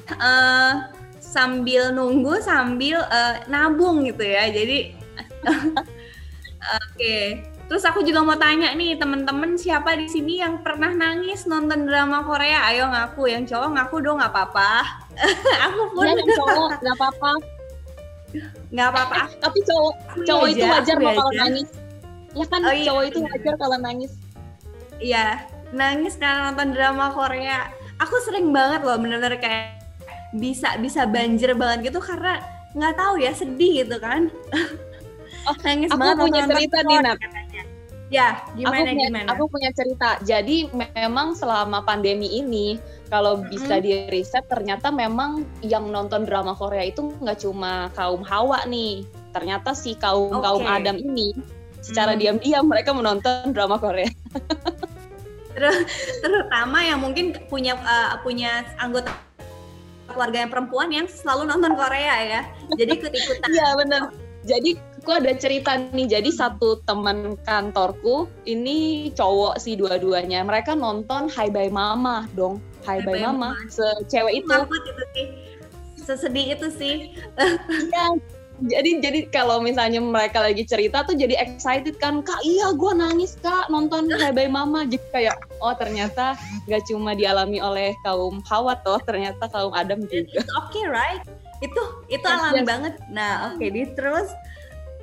Eh, sambil nunggu sambil eh, nabung gitu ya. Jadi oke terus aku juga mau tanya nih temen-temen siapa di sini yang pernah nangis nonton drama Korea ayo ngaku yang cowok ngaku dong nggak apa-apa [laughs] aku pun Ya yang cowok nggak apa-apa. nggak apa-apa [laughs] Tapi cowok cowok aja, itu wajar loh kalau nangis. Ya kan Oh iya, cowok itu wajar kalau nangis. Iya, nangis karena nonton drama Korea. Aku sering banget loh bener-bener kayak bisa bisa banjir banget gitu karena nggak tahu ya sedih gitu kan. [laughs] Oh, nangis aku banget punya cerita nih. Ya, gimana aku punya, gimana? Aku punya cerita. Jadi memang selama pandemi ini, kalau bisa di riset ternyata memang yang nonton drama Korea itu nggak cuma kaum Hawa nih. Ternyata si kaum kaum Oke. Adam ini secara Hmm. diam-diam mereka menonton drama Korea. [laughs] Terutama yang mungkin punya uh, punya anggota keluarga yang perempuan yang selalu nonton Korea ya. Jadi ikut-ikutan. Iya benar. Jadi aku ada cerita nih. Jadi satu teman kantorku ini cowok sih dua-duanya. Mereka nonton Hai Bye Mama dong. Hai Bye Bye Mama. Secewek itu. Takut itu sih. Sesedih itu sih. [laughs] Iya. Jadi jadi kalau misalnya mereka lagi cerita tuh jadi excited kan kak iya gue nangis kak nonton Hai Bye Mama jadi kayak oh ternyata gak cuma dialami oleh kaum Hawa toh ternyata kaum Adam juga It's okay right itu itu Yes, alami yes. banget nah oke di terus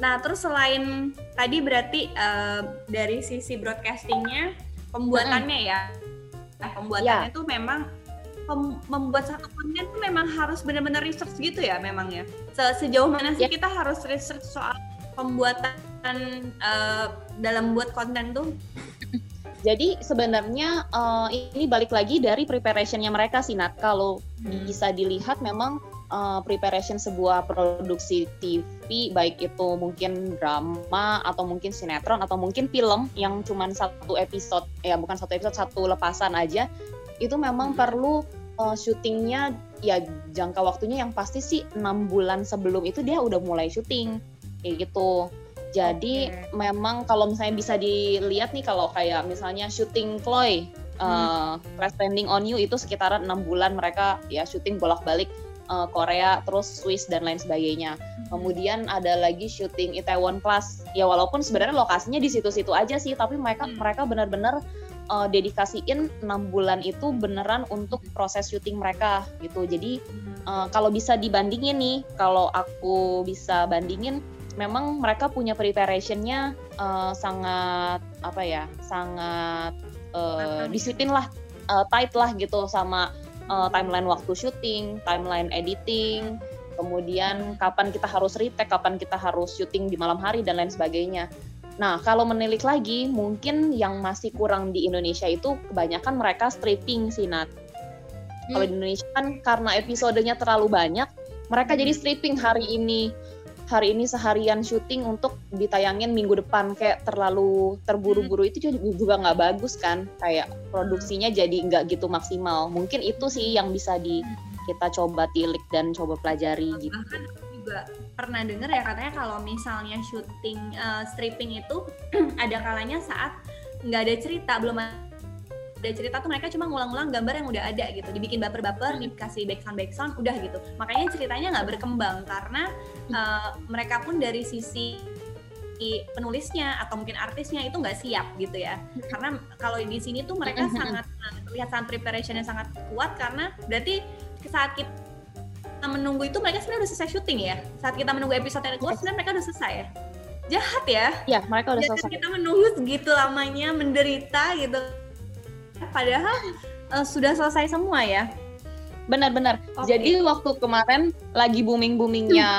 nah terus selain tadi berarti eh, dari sisi broadcastingnya pembuatannya ya nah, pembuatannya Ya. tuh memang pem- membuat satu konten tuh memang harus benar-benar research gitu ya memang ya Se- sejauh mana sih Ya. kita harus research soal pembuatan eh, dalam buat konten tuh Jadi sebenarnya eh, ini balik lagi dari preparationnya mereka sih Nat. Kalau bisa dilihat memang eh, preparation sebuah produksi TV baik itu mungkin drama atau mungkin sinetron atau mungkin film yang cuman satu episode ya bukan satu episode satu lepasan aja itu memang perlu eh, syutingnya ya jangka waktunya yang pasti sih enam bulan sebelum itu dia udah mulai syuting kayak gitu. Jadi Oke. memang kalau misalnya bisa dilihat nih kalau kayak misalnya syuting Chloe, uh, Crash Landing on You itu sekitaran enam bulan mereka ya syuting bolak-balik uh, Korea, terus Swiss dan lain sebagainya. Kemudian ada lagi syuting Itaewon Class. Ya walaupun sebenarnya lokasinya di situ-situ aja sih, tapi mereka Hmm. mereka benar-benar uh, dedikasiin enam bulan itu beneran untuk proses syuting mereka gitu. Jadi Uh, kalau bisa dibandingin nih, kalau aku bisa bandingin, memang mereka punya preparationnya uh, sangat apa ya, sangat uh, disiplin lah, uh, tight lah gitu sama uh, timeline waktu syuting, timeline editing, kemudian kapan kita harus retake, kapan kita harus syuting di malam hari dan lain sebagainya. Nah, kalau menilik lagi, mungkin yang masih kurang di Indonesia itu kebanyakan mereka stripping sih, Nat. Kalau di Indonesia kan karena episodenya terlalu banyak, mereka jadi stripping hari ini. Hari ini seharian syuting untuk ditayangin minggu depan. Kayak terlalu terburu-buru itu juga- nggak bagus kan. Kayak produksinya jadi nggak gitu maksimal. Mungkin itu sih yang bisa di kita coba tilik dan coba pelajari gitu. bahkan aku juga pernah dengar ya katanya kalau misalnya syuting eh, stripping itu [clears throat] ada kalanya saat nggak ada cerita belum ada cerita tuh mereka cuma ngulang-ngulang gambar yang udah ada gitu. Dibikin baper-baper dikasih background background udah gitu. Makanya ceritanya nggak berkembang karena eh, mereka pun dari sisi penulisnya atau mungkin artisnya itu nggak siap gitu ya. Karena kalau di sini tuh mereka sangat terlihat sangat preparationnya sangat kuat karena berarti saat kita menunggu itu mereka sebenarnya udah selesai syuting ya. Saat kita menunggu episode yang keluar sebenarnya mereka udah selesai ya. Jahat ya. Ya mereka udah Jadi selesai. kita menunggu segitu lamanya menderita gitu padahal eh, sudah selesai semua ya benar-benar Oke. Jadi waktu kemarin lagi booming boomingnya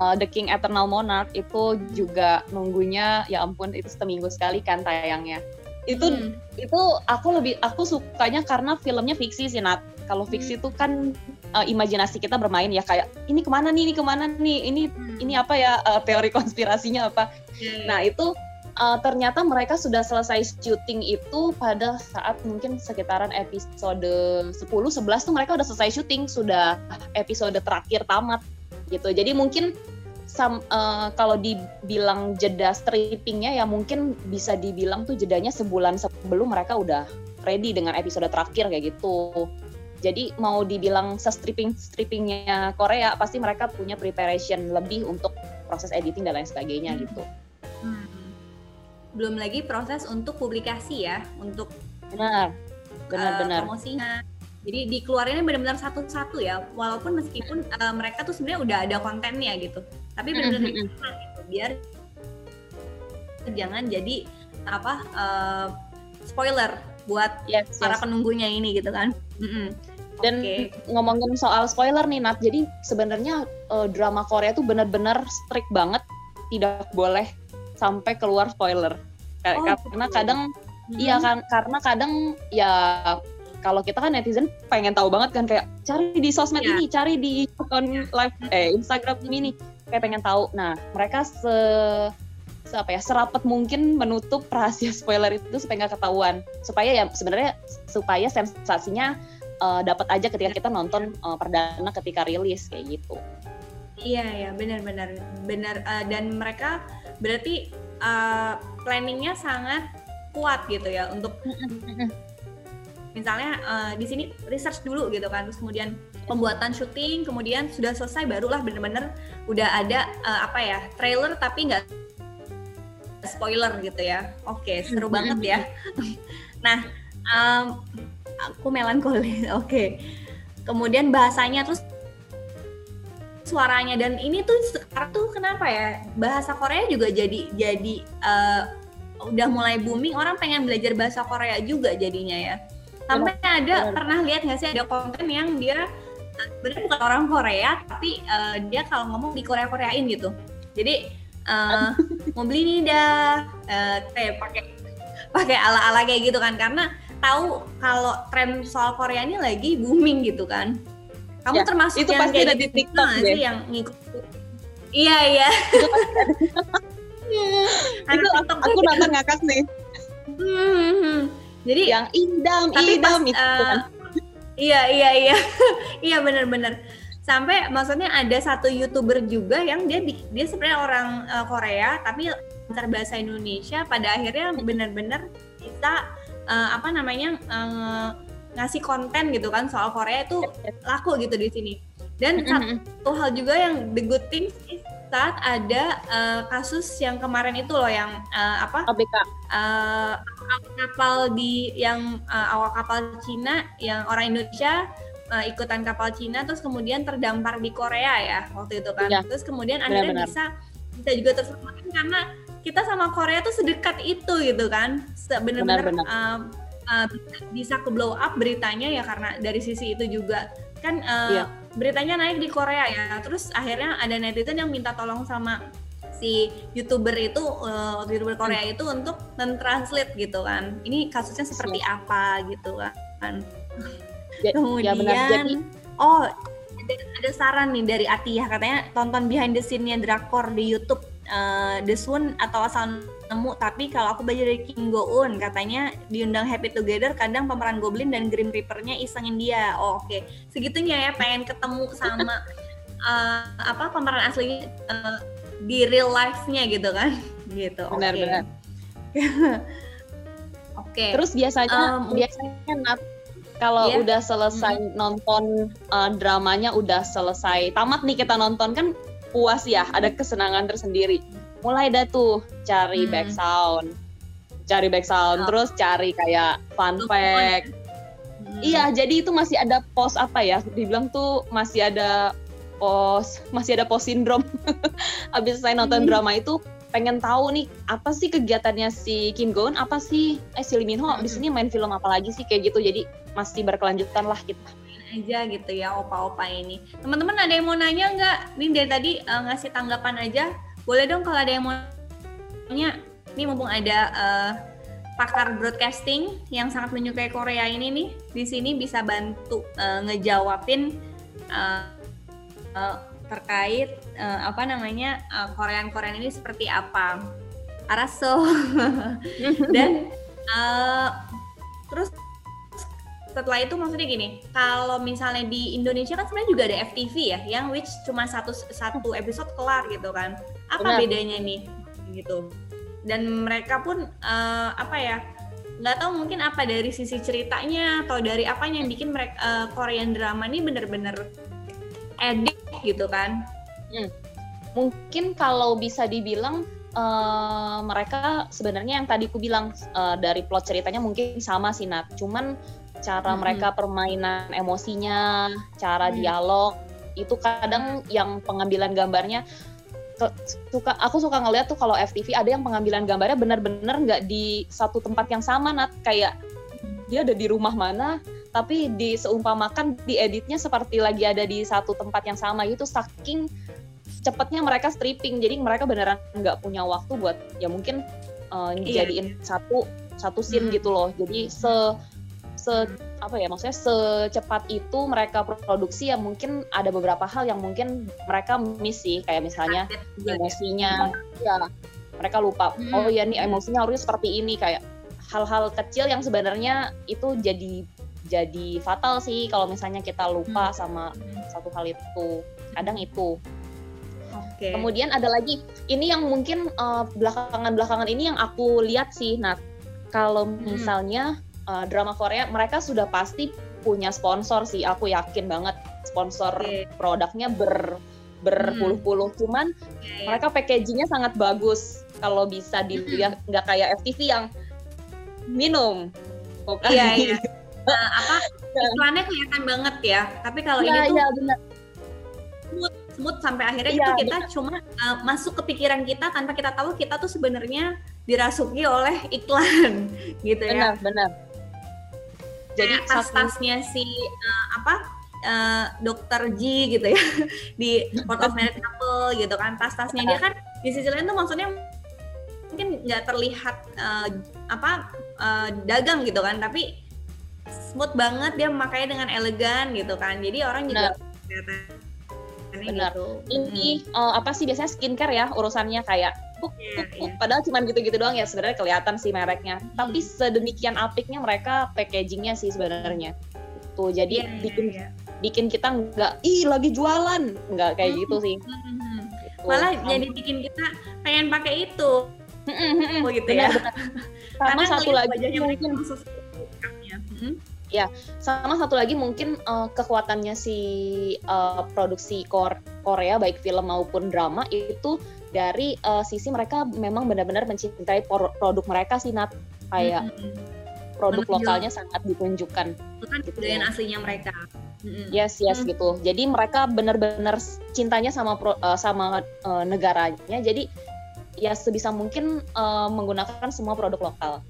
uh, The King Eternal Monarch itu juga nunggunya ya ampun itu seminggu sekali kan tayangnya. Itu Hmm. itu aku lebih aku sukanya karena filmnya fiksi sih Nat. Kalau fiksi itu kan uh, imajinasi kita bermain ya kayak ini ke mana nih ini ke mana nih ini Hmm. ini apa ya uh, teori konspirasinya apa. Iya. Nah itu uh, ternyata mereka sudah selesai syuting itu pada saat mungkin sekitaran episode 10 11 tuh mereka udah selesai syuting sudah episode terakhir tamat gitu jadi mungkin sam, uh, kalau dibilang jeda strippingnya ya mungkin bisa dibilang tuh jedanya sebulan sebelum mereka udah ready dengan episode terakhir kayak gitu jadi mau dibilang se-stripping strippingnya Korea pasti mereka punya preparation lebih untuk proses editing dan lain sebagainya gitu. Belum lagi proses untuk publikasi ya, untuk benar, benar-benar uh, promosinya. Jadi dikeluarinnya benar-benar satu-satu ya, walaupun meskipun uh, mereka tuh sebenarnya udah ada kontennya gitu, tapi benar-benar mm -hmm. gitu, biar jangan jadi apa uh, spoiler buat yes, para yes. penunggunya ini gitu kan. Mm -hmm. Dan okay. ngomongin soal spoiler nih Nat, jadi sebenarnya uh, drama Korea tuh benar-benar strict banget, tidak boleh sampai keluar spoiler. Oh, karena betul. kadang hmm. iya kan karena kadang ya kalau kita kan netizen pengen tahu banget kan kayak cari di sosmed yeah. ini, cari di akun live eh Instagram ini nih kayak pengen tahu. Nah, mereka se, se apa ya serapat mungkin menutup rahasia [laughs] spoiler itu supaya nggak ketahuan supaya ya sebenarnya supaya sensasinya uh, dapat aja ketika kita nonton uh, perdana ketika rilis kayak gitu. Iya ya benar-benar benar uh, dan mereka berarti uh, planningnya sangat kuat gitu ya untuk misalnya uh, di sini research dulu gitu kan terus kemudian pembuatan syuting kemudian sudah selesai barulah bener-bener udah ada uh, apa ya trailer tapi nggak spoiler gitu ya. Oke seru banget ya. Nah um, aku melankolis [laughs] oke. Okay. kemudian bahasanya terus suaranya. Dan ini tuh sekarang tuh kenapa ya? Bahasa Korea juga jadi jadi uh, udah mulai booming. Orang pengen belajar bahasa Korea juga jadinya ya. Sampai ada ya. pernah lihat nggak sih ada konten yang dia sebenarnya bukan orang Korea tapi uh, dia kalau ngomong di Korea Koreain gitu. Jadi uh, [laughs] mau beli nih dah uh, kayak pakai pakai ala ala kayak gitu kan. Karena tahu kalau tren soal Korea ini lagi booming gitu kan. Kamu ya, termasuk itu yang pasti ada di gitu TikTok ya? sih yang ngikut. Iya iya. itu [laughs] aku, aku nonton ngakak nih. Hmm, jadi yang idam, tapi idam pas, itu uh, kan. Iya iya iya. [laughs] iya benar-benar. Sampai maksudnya ada satu youtuber juga yang dia dia sebenarnya orang uh, Korea tapi antar bahasa Indonesia pada akhirnya benar-benar bisa uh, apa namanya uh, ngasih konten gitu kan soal Korea itu laku gitu di sini. Dan satu hal juga yang the good thing is saat ada uh, kasus yang kemarin itu loh yang uh, apa? ABK. Uh, kapal di yang uh, awak kapal Cina yang orang Indonesia uh, ikutan kapal Cina terus kemudian terdampar di Korea ya waktu itu kan. Ya. Terus kemudian akhirnya bisa bisa juga terselamatkan karena kita sama Korea tuh sedekat itu gitu kan benar-benar uh, uh, bisa ke blow up beritanya ya karena dari sisi itu juga kan uh, iya. beritanya naik di Korea ya terus akhirnya ada netizen yang minta tolong sama si youtuber itu uh, youtuber Korea hmm. itu untuk mentranslate gitu kan ini kasusnya seperti iya. apa gitu kan ya, kemudian ya benar. Jadi, oh ada, ada saran nih dari Atiyah katanya tonton behind the scene-nya drakor di YouTube uh, The atau asal nemu tapi kalau aku belajar dari Kim Go Eun katanya diundang Happy Together kadang pemeran Goblin dan Grim Reaper-nya isengin dia oh, oke okay. segitunya ya pengen ketemu sama uh, [laughs] apa pemeran asli uh, di real life-nya gitu kan [laughs] gitu benar okay. benar [laughs] oke okay. terus biasanya um, biasanya Nat kalau yeah. udah selesai mm -hmm. nonton uh, dramanya udah selesai tamat nih kita nonton kan puas ya, ada kesenangan tersendiri. Mulai dah tuh cari hmm. back sound, cari back sound, oh. terus cari kayak fun fact. Hmm. Iya, jadi itu masih ada pos apa ya? Dibilang tuh masih ada pos, masih ada pos sindrom. [laughs] Abis saya nonton hmm. drama itu pengen tahu nih apa sih kegiatannya si Kim Go Eun, apa sih eh si Lee Min Ho hmm. di sini main film apa lagi sih kayak gitu. Jadi masih berkelanjutan lah gitu aja gitu ya opa-opa ini. Teman-teman ada yang mau nanya nggak? Ini dari tadi uh, ngasih tanggapan aja. Boleh dong kalau ada yang mau nanya. Ini mumpung ada uh, pakar broadcasting yang sangat menyukai Korea ini nih, di sini bisa bantu uh, ngejawabin uh, uh, terkait uh, apa namanya uh, Korean Korean ini seperti apa. Araso [laughs] dan uh, terus setelah itu maksudnya gini kalau misalnya di Indonesia kan sebenarnya juga ada FTV ya yang which cuma satu satu episode kelar gitu kan. Apa Benar. bedanya nih? Gitu. Dan mereka pun uh, apa ya nggak tahu mungkin apa dari sisi ceritanya atau dari apa yang bikin mereka uh, Korean drama ini bener-bener edit gitu kan. Hmm. mungkin kalau bisa dibilang uh, mereka sebenarnya yang tadi ku bilang uh, dari plot ceritanya mungkin sama sih Nat. Cuman cara hmm. mereka permainan emosinya, cara hmm. dialog itu kadang yang pengambilan gambarnya ke, suka aku suka ngeliat tuh kalau FTV ada yang pengambilan gambarnya benar-benar nggak di satu tempat yang sama nat kayak dia ada di rumah mana tapi di seumpamakan di editnya seperti lagi ada di satu tempat yang sama itu saking cepatnya mereka stripping jadi mereka beneran nggak punya waktu buat ya mungkin uh, jadiin iya. satu satu scene hmm. gitu loh jadi se se apa ya maksudnya secepat itu mereka produksi ya mungkin ada beberapa hal yang mungkin mereka miss sih kayak misalnya emosinya ya mereka lupa hmm. oh ya nih emosinya harusnya seperti ini kayak hal-hal kecil yang sebenarnya itu jadi jadi fatal sih kalau misalnya kita lupa hmm. sama satu hal itu kadang itu Okay. Kemudian ada lagi ini yang mungkin uh, belakangan-belakangan ini yang aku lihat sih, nah kalau hmm. Uh, drama Korea mereka sudah pasti punya sponsor sih aku yakin banget sponsor okay. produknya ber berpuluh-puluh hmm. cuman okay. mereka packagingnya sangat bagus kalau bisa dilihat hmm. nggak kayak FTV yang minum kok iya iya [laughs] nah, apa iklannya kelihatan banget ya tapi kalau ya, ini tuh ya, benar. smooth smooth sampai akhirnya ya, itu kita benar. cuma uh, masuk ke pikiran kita tanpa kita tahu kita tuh sebenarnya dirasuki oleh iklan [laughs] gitu benar, ya benar jadi tas-tasnya si uh, apa uh, dokter G gitu ya [laughs] di Port of Married Couple gitu kan tas-tasnya. Dia kan di sisi lain tuh maksudnya mungkin nggak terlihat uh, apa uh, dagang gitu kan tapi smooth banget dia makanya dengan elegan gitu kan. Jadi orang juga benar gitu. ini hmm. uh, apa sih biasanya skincare ya urusannya kayak puk, yeah, puk, yeah. padahal cuma gitu-gitu doang ya sebenarnya kelihatan sih mereknya hmm. tapi sedemikian apiknya mereka packagingnya sih sebenarnya tuh jadi yeah, iya, bikin yeah, bikin kita nggak ih lagi jualan nggak kayak gitu sih hmm. gitu. malah um, jadi bikin kita pengen pakai itu oh gitu ya [laughs] sama satu lagi mungkin hmm? Ya sama satu lagi mungkin uh, kekuatannya si uh, produksi Kor Korea baik film maupun drama itu dari uh, sisi mereka memang benar-benar mencintai produk mereka sih Nat kayak mm-hmm. produk Menunjuk. lokalnya sangat ditunjukkan itu kan gitu. aslinya mereka mm-hmm. yes yes mm-hmm. gitu jadi mereka benar-benar cintanya sama pro, uh, sama uh, negaranya jadi ya sebisa mungkin uh, menggunakan semua produk lokal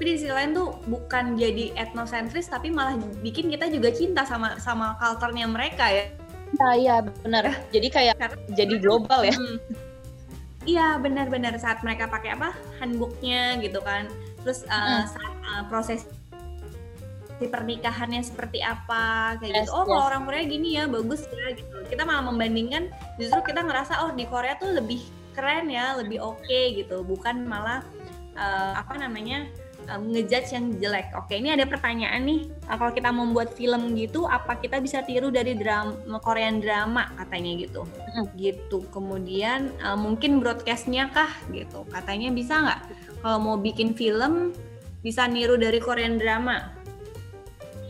tapi di sisi lain tuh bukan jadi etnosentris tapi malah bikin kita juga cinta sama sama culture-nya mereka ya. Iya, iya benar. Eh, jadi kayak Karena, jadi global ya. Hmm. Iya benar-benar saat mereka pakai apa handbooknya gitu kan. Terus uh, hmm. saat uh, proses di pernikahannya seperti apa kayak yes, gitu. Oh yes. kalau orang Korea gini ya bagus ya gitu. Kita malah membandingkan justru kita ngerasa oh di Korea tuh lebih keren ya, lebih oke okay, gitu. Bukan malah uh, apa namanya um, ngejudge yang jelek. Oke, ini ada pertanyaan nih. Uh, kalau kita membuat film gitu, apa kita bisa tiru dari drama Korean drama katanya gitu. Hmm. Gitu. Kemudian uh, mungkin broadcastnya kah gitu. Katanya bisa nggak? Kalau mau bikin film bisa niru dari Korean drama?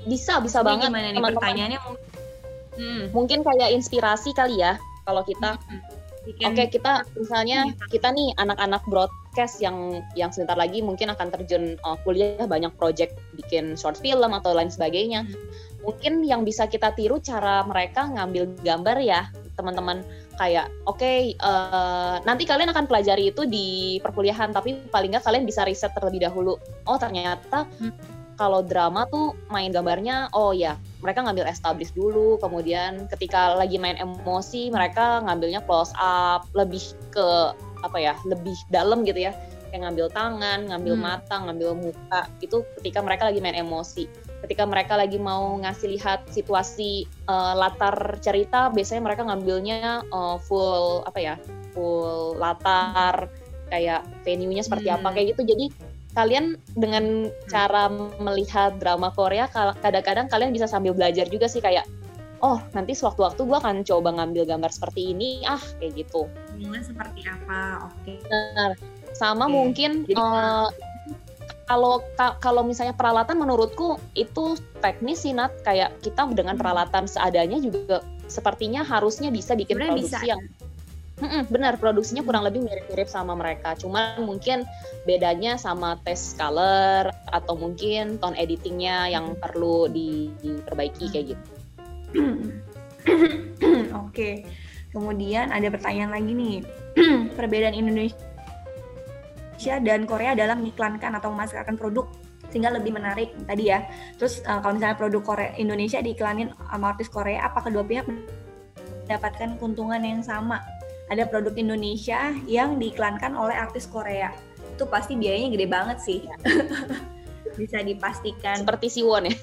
Bisa, bisa Ini banget. Gimana nih pertanyaannya? Hmm. Mungkin kayak inspirasi kali ya kalau kita. Hmm. Oke, okay, kita misalnya kita nih anak-anak broadcast yang yang sebentar lagi mungkin akan terjun uh, kuliah banyak project bikin short film atau lain sebagainya. Mungkin yang bisa kita tiru cara mereka ngambil gambar ya, teman-teman kayak oke okay, uh, nanti kalian akan pelajari itu di perkuliahan tapi paling nggak kalian bisa riset terlebih dahulu. Oh, ternyata hmm kalau drama tuh main gambarnya oh ya mereka ngambil establish dulu kemudian ketika lagi main emosi mereka ngambilnya close up lebih ke apa ya lebih dalam gitu ya kayak ngambil tangan ngambil hmm. mata ngambil muka itu ketika mereka lagi main emosi ketika mereka lagi mau ngasih lihat situasi uh, latar cerita biasanya mereka ngambilnya uh, full apa ya full latar kayak venue-nya seperti apa Hmm. kayak gitu jadi kalian dengan cara melihat drama Korea kadang-kadang kalian bisa sambil belajar juga sih kayak oh nanti sewaktu-waktu gue akan coba ngambil gambar seperti ini ah kayak gitu Mulai seperti apa? Oke. Benar. sama Oke. mungkin Jadi- eh, kalau ka- kalau misalnya peralatan menurutku itu teknis sih Nat kayak kita dengan Hmm. peralatan seadanya juga sepertinya harusnya bisa bikin produksi bisa. yang Mm-mm, benar produksinya kurang lebih mirip-mirip sama mereka cuman mungkin bedanya sama tes color atau mungkin tone editingnya yang perlu di- diperbaiki kayak gitu [coughs] Oke. Kemudian ada pertanyaan lagi nih. [coughs] Perbedaan Indonesia dan Korea dalam mengiklankan atau memasarkan produk sehingga lebih menarik tadi ya. Terus eh, kalau misalnya produk Korea Indonesia diiklanin sama artis Korea, apa kedua pihak mendapatkan keuntungan yang sama? Ada produk Indonesia yang diiklankan oleh artis Korea. Itu pasti biayanya gede banget sih. [laughs] Bisa dipastikan seperti Siwon ya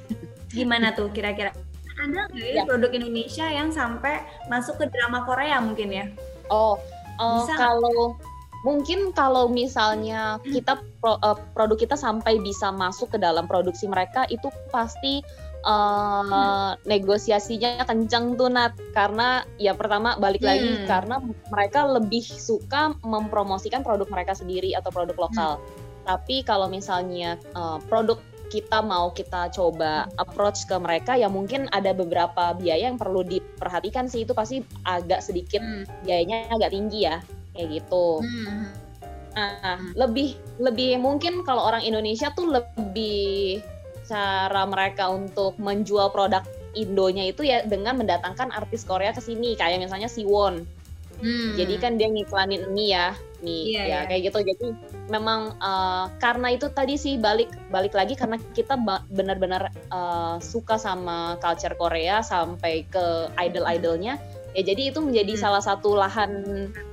gimana tuh kira-kira ada nggak ya, Ya. produk Indonesia yang sampai masuk ke drama Korea mungkin ya Oh, eh, Bisa kalau mungkin kalau misalnya kita pro- eh, produk kita sampai bisa masuk ke dalam produksi mereka itu pasti eh, Hmm. negosiasinya kencang tuh Nat karena ya pertama balik lagi Hmm. karena mereka lebih suka mempromosikan produk mereka sendiri atau produk lokal. Tapi kalau misalnya eh, produk kita mau kita coba approach ke mereka ya mungkin ada beberapa biaya yang perlu diperhatikan sih itu pasti agak sedikit biayanya agak tinggi ya kayak gitu. Nah, lebih lebih mungkin kalau orang Indonesia tuh lebih cara mereka untuk menjual produk Indonya itu ya dengan mendatangkan artis Korea ke sini kayak misalnya Siwon. Jadi kan dia ngiklanin mie ya, mie Iya, ya iya. kayak gitu. Jadi memang eh, karena itu tadi sih balik balik lagi karena kita benar-benar eh, suka sama culture Korea sampai ke idol-idolnya. Ya jadi itu menjadi Hmm. salah satu lahan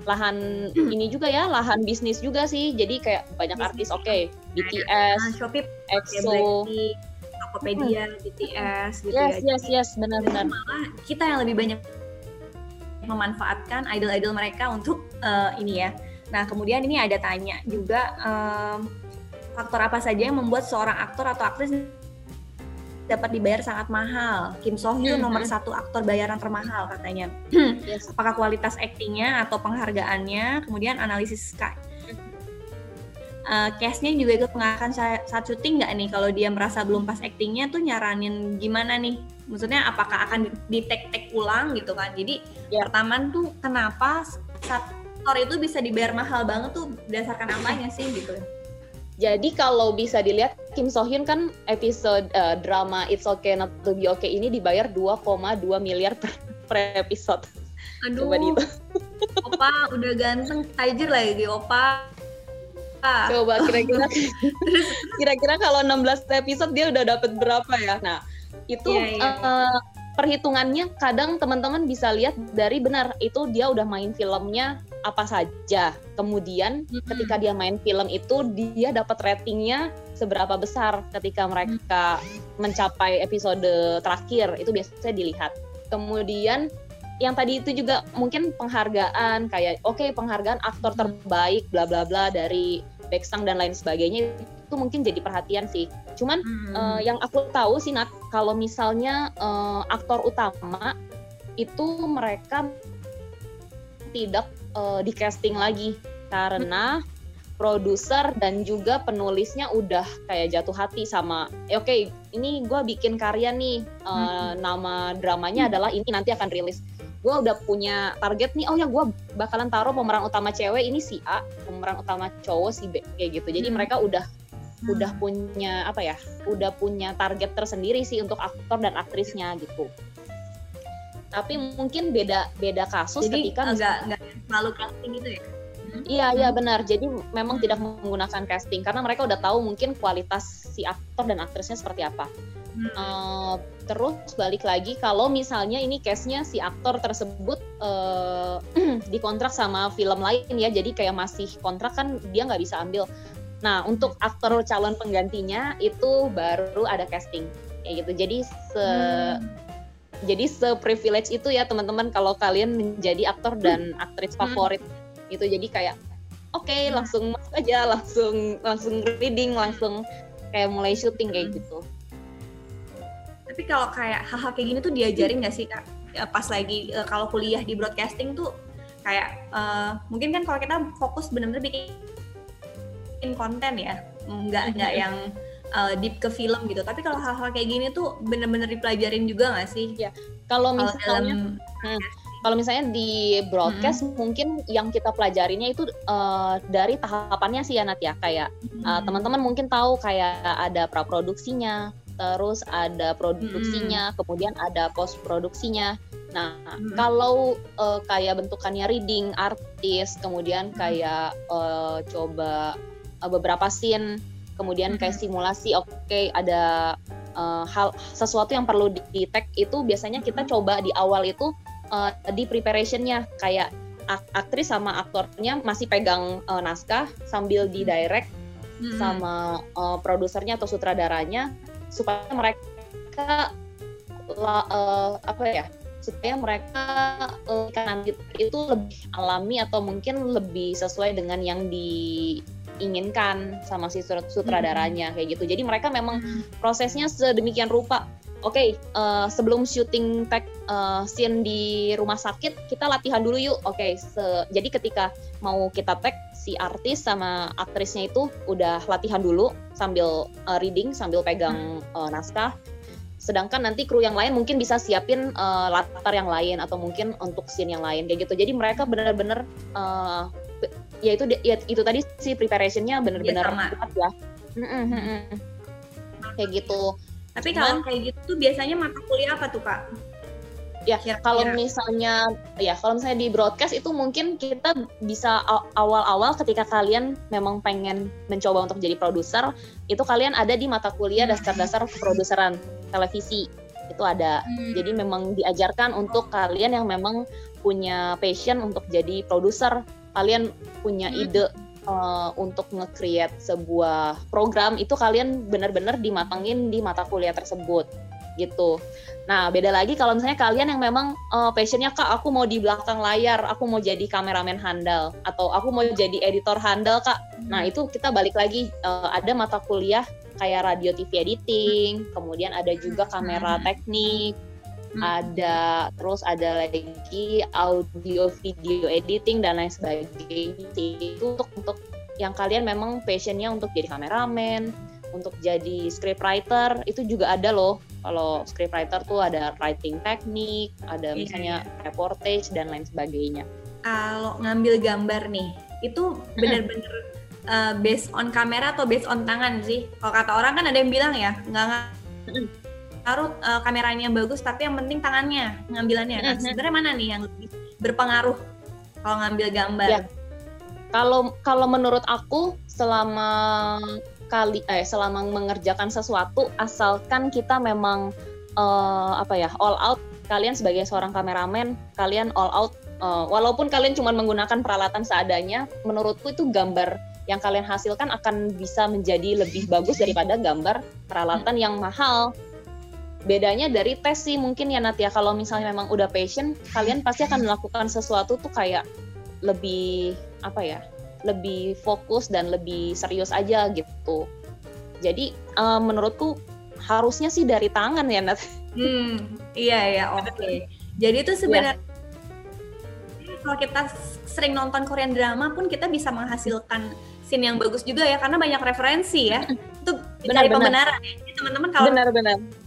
lahan ini juga ya, lahan bisnis juga sih. Jadi kayak banyak Bisnis. artis oke, BTS, nah, Shopee EXO. Blackpink Tokopedia BTS gitu Yes, ya yes, yes, benar-benar. malah kita yang lebih banyak memanfaatkan idol-idol mereka untuk eh, ini ya nah kemudian ini ada tanya juga em, faktor apa saja yang membuat seorang aktor atau aktris dapat dibayar sangat mahal. Kim So Hyun nomor hmm. satu aktor bayaran termahal katanya. [clears throat] Yes. apakah kualitas aktingnya atau penghargaannya kemudian analisis ka- Eh, case-nya juga ikut mengarahkan sa- saat syuting nggak nih kalau dia merasa belum pas aktingnya tuh nyaranin gimana nih maksudnya apakah akan di- di take take ulang gitu kan jadi Ya. pertama tuh kenapa saat aktor itu bisa dibayar mahal banget tuh berdasarkan apanya sih gitu Jadi kalau bisa dilihat Kim So Hyun kan episode eh, drama It's Okay Not to Be Okay ini dibayar 2,2 miliar per, per episode. aduh Coba dihitung. [laughs] opa udah ganteng tajir lagi opa Ah, Coba kira-kira [laughs] [laughs] kira-kira kalau 16 episode dia udah dapat berapa ya? Nah, itu Iya, iya. eh, perhitungannya kadang teman-teman bisa lihat dari benar itu dia udah main filmnya apa saja. Kemudian Mm-mm. ketika dia main film itu dia dapat ratingnya seberapa besar ketika mereka mencapai episode terakhir itu biasanya dilihat. Kemudian yang tadi itu juga mungkin penghargaan kayak oke penghargaan aktor terbaik bla bla bla dari Baeksang dan lain sebagainya itu mungkin jadi perhatian sih. Cuman hmm. Eh, yang aku tahu sih Nat, kalau misalnya eh, aktor utama itu mereka tidak eh, di casting lagi. Karena produser dan juga penulisnya udah kayak jatuh hati sama "Eh, oke ini gue bikin karya nih eh, Mm-mm. nama dramanya adalah ini nanti akan rilis. Gue udah punya target nih oh ya gue bakalan taruh pemeran utama cewek ini si A pemeran utama cowok si B kayak gitu. Jadi Hmm. mereka udah udah punya apa ya udah punya target tersendiri sih untuk aktor dan aktrisnya gitu tapi mungkin beda beda kasus jadi ketika nggak nggak selalu casting gitu ya iya iya benar jadi memang Hmm. tidak menggunakan casting karena mereka udah tahu mungkin kualitas si aktor dan aktrisnya seperti apa Hmm. Eh, terus balik lagi kalau misalnya ini case-nya si aktor tersebut eh, [clears throat] dikontrak sama film lain ya jadi kayak masih kontrak kan dia nggak bisa ambil nah untuk aktor calon penggantinya itu baru ada casting kayak gitu jadi se Hmm. Jadi se privilege itu ya teman-teman kalau kalian menjadi aktor dan aktris Hmm. favorit itu jadi kayak oke okay, langsung masuk aja langsung langsung reading langsung kayak mulai syuting kayak gitu. Tapi kalau kayak hal-hal kayak gini tuh diajarin nggak sih kak? Ya, pas lagi uh, kalau kuliah di broadcasting tuh kayak uh, mungkin kan kalau kita fokus benar-benar bikin konten ya nggak nggak yang uh, deep ke film gitu tapi kalau hal-hal kayak gini tuh bener-bener dipelajarin juga nggak sih ya kalau misalnya dalam, hmm, kalau misalnya di broadcast hmm. mungkin yang kita pelajarinya itu uh, dari tahapannya sih ya Nat ya kayak uh, teman-teman mungkin tahu kayak ada praproduksinya terus ada produksinya, hmm. kemudian ada post produksinya. Nah, hmm. kalau uh, kayak bentukannya reading artis, kemudian kayak uh, coba uh, beberapa scene, kemudian kayak simulasi, oke okay, ada uh, hal sesuatu yang perlu di tag itu biasanya kita coba di awal itu uh, di preparationnya. Kayak aktris sama aktornya masih pegang uh, naskah sambil di direct hmm. sama uh, produsernya atau sutradaranya supaya mereka la, uh, apa ya supaya mereka uh, nanti itu lebih alami atau mungkin lebih sesuai dengan yang diinginkan sama si sutradaranya hmm. kayak gitu. Jadi mereka memang hmm. prosesnya sedemikian rupa. Oke, okay, uh, sebelum syuting tag uh, scene di rumah sakit, kita latihan dulu yuk. Oke, okay, jadi ketika mau kita tag si artis sama aktrisnya itu udah latihan dulu sambil uh, reading, sambil pegang uh, naskah. Sedangkan nanti kru yang lain mungkin bisa siapin uh, latar yang lain atau mungkin untuk scene yang lain kayak gitu. Jadi mereka benar-benar uh, ya itu ya, itu tadi si preparationnya benar-benar ya. ya. Kayak gitu tapi kalau kayak gitu biasanya mata kuliah apa tuh kak? Ya, kalau misalnya ya kalau misalnya di broadcast itu mungkin kita bisa awal-awal ketika kalian memang pengen mencoba untuk jadi produser, itu kalian ada di mata kuliah dasar-dasar produseran televisi. Itu ada. Hmm. Jadi memang diajarkan untuk kalian yang memang punya passion untuk jadi produser, kalian punya hmm. ide uh, untuk nge-create sebuah program itu kalian benar-benar dimatangin di mata kuliah tersebut gitu. Nah beda lagi kalau misalnya kalian yang memang uh, passionnya kak aku mau di belakang layar, aku mau jadi kameramen handal atau aku mau jadi editor handal kak. Nah itu kita balik lagi uh, ada mata kuliah kayak radio TV editing, kemudian ada juga kamera teknik, hmm. ada terus ada lagi audio video editing dan lain sebagainya itu untuk untuk yang kalian memang passionnya untuk jadi kameramen untuk jadi scriptwriter itu juga ada loh. Kalau scriptwriter tuh ada writing teknik ada yeah. misalnya reportage dan lain sebagainya. Kalau ngambil gambar nih itu benar-benar uh, based on kamera atau based on tangan sih? Kalau kata orang kan ada yang bilang ya nggak ngaruh uh, kameranya bagus tapi yang penting tangannya ngambilannya. Kan sebenarnya mana nih yang lebih berpengaruh kalau ngambil gambar? Ya. kalau kalau menurut aku selama kali eh selama mengerjakan sesuatu asalkan kita memang uh, apa ya all out kalian sebagai seorang kameramen kalian all out uh, walaupun kalian cuma menggunakan peralatan seadanya menurutku itu gambar yang kalian hasilkan akan bisa menjadi lebih bagus daripada gambar peralatan yang mahal bedanya dari tes sih mungkin ya Nat ya. Kalau misalnya memang udah passion kalian pasti akan melakukan sesuatu tuh kayak lebih apa ya lebih fokus dan lebih serius aja gitu. Jadi uh, menurutku harusnya sih dari tangan ya Nat. Hmm iya ya oke. Okay. jadi itu sebenarnya yeah. kalau kita sering nonton Korean drama pun kita bisa menghasilkan scene yang bagus juga ya karena banyak referensi ya. Itu benar, pembenaran ya. Teman-teman kalau benar-benar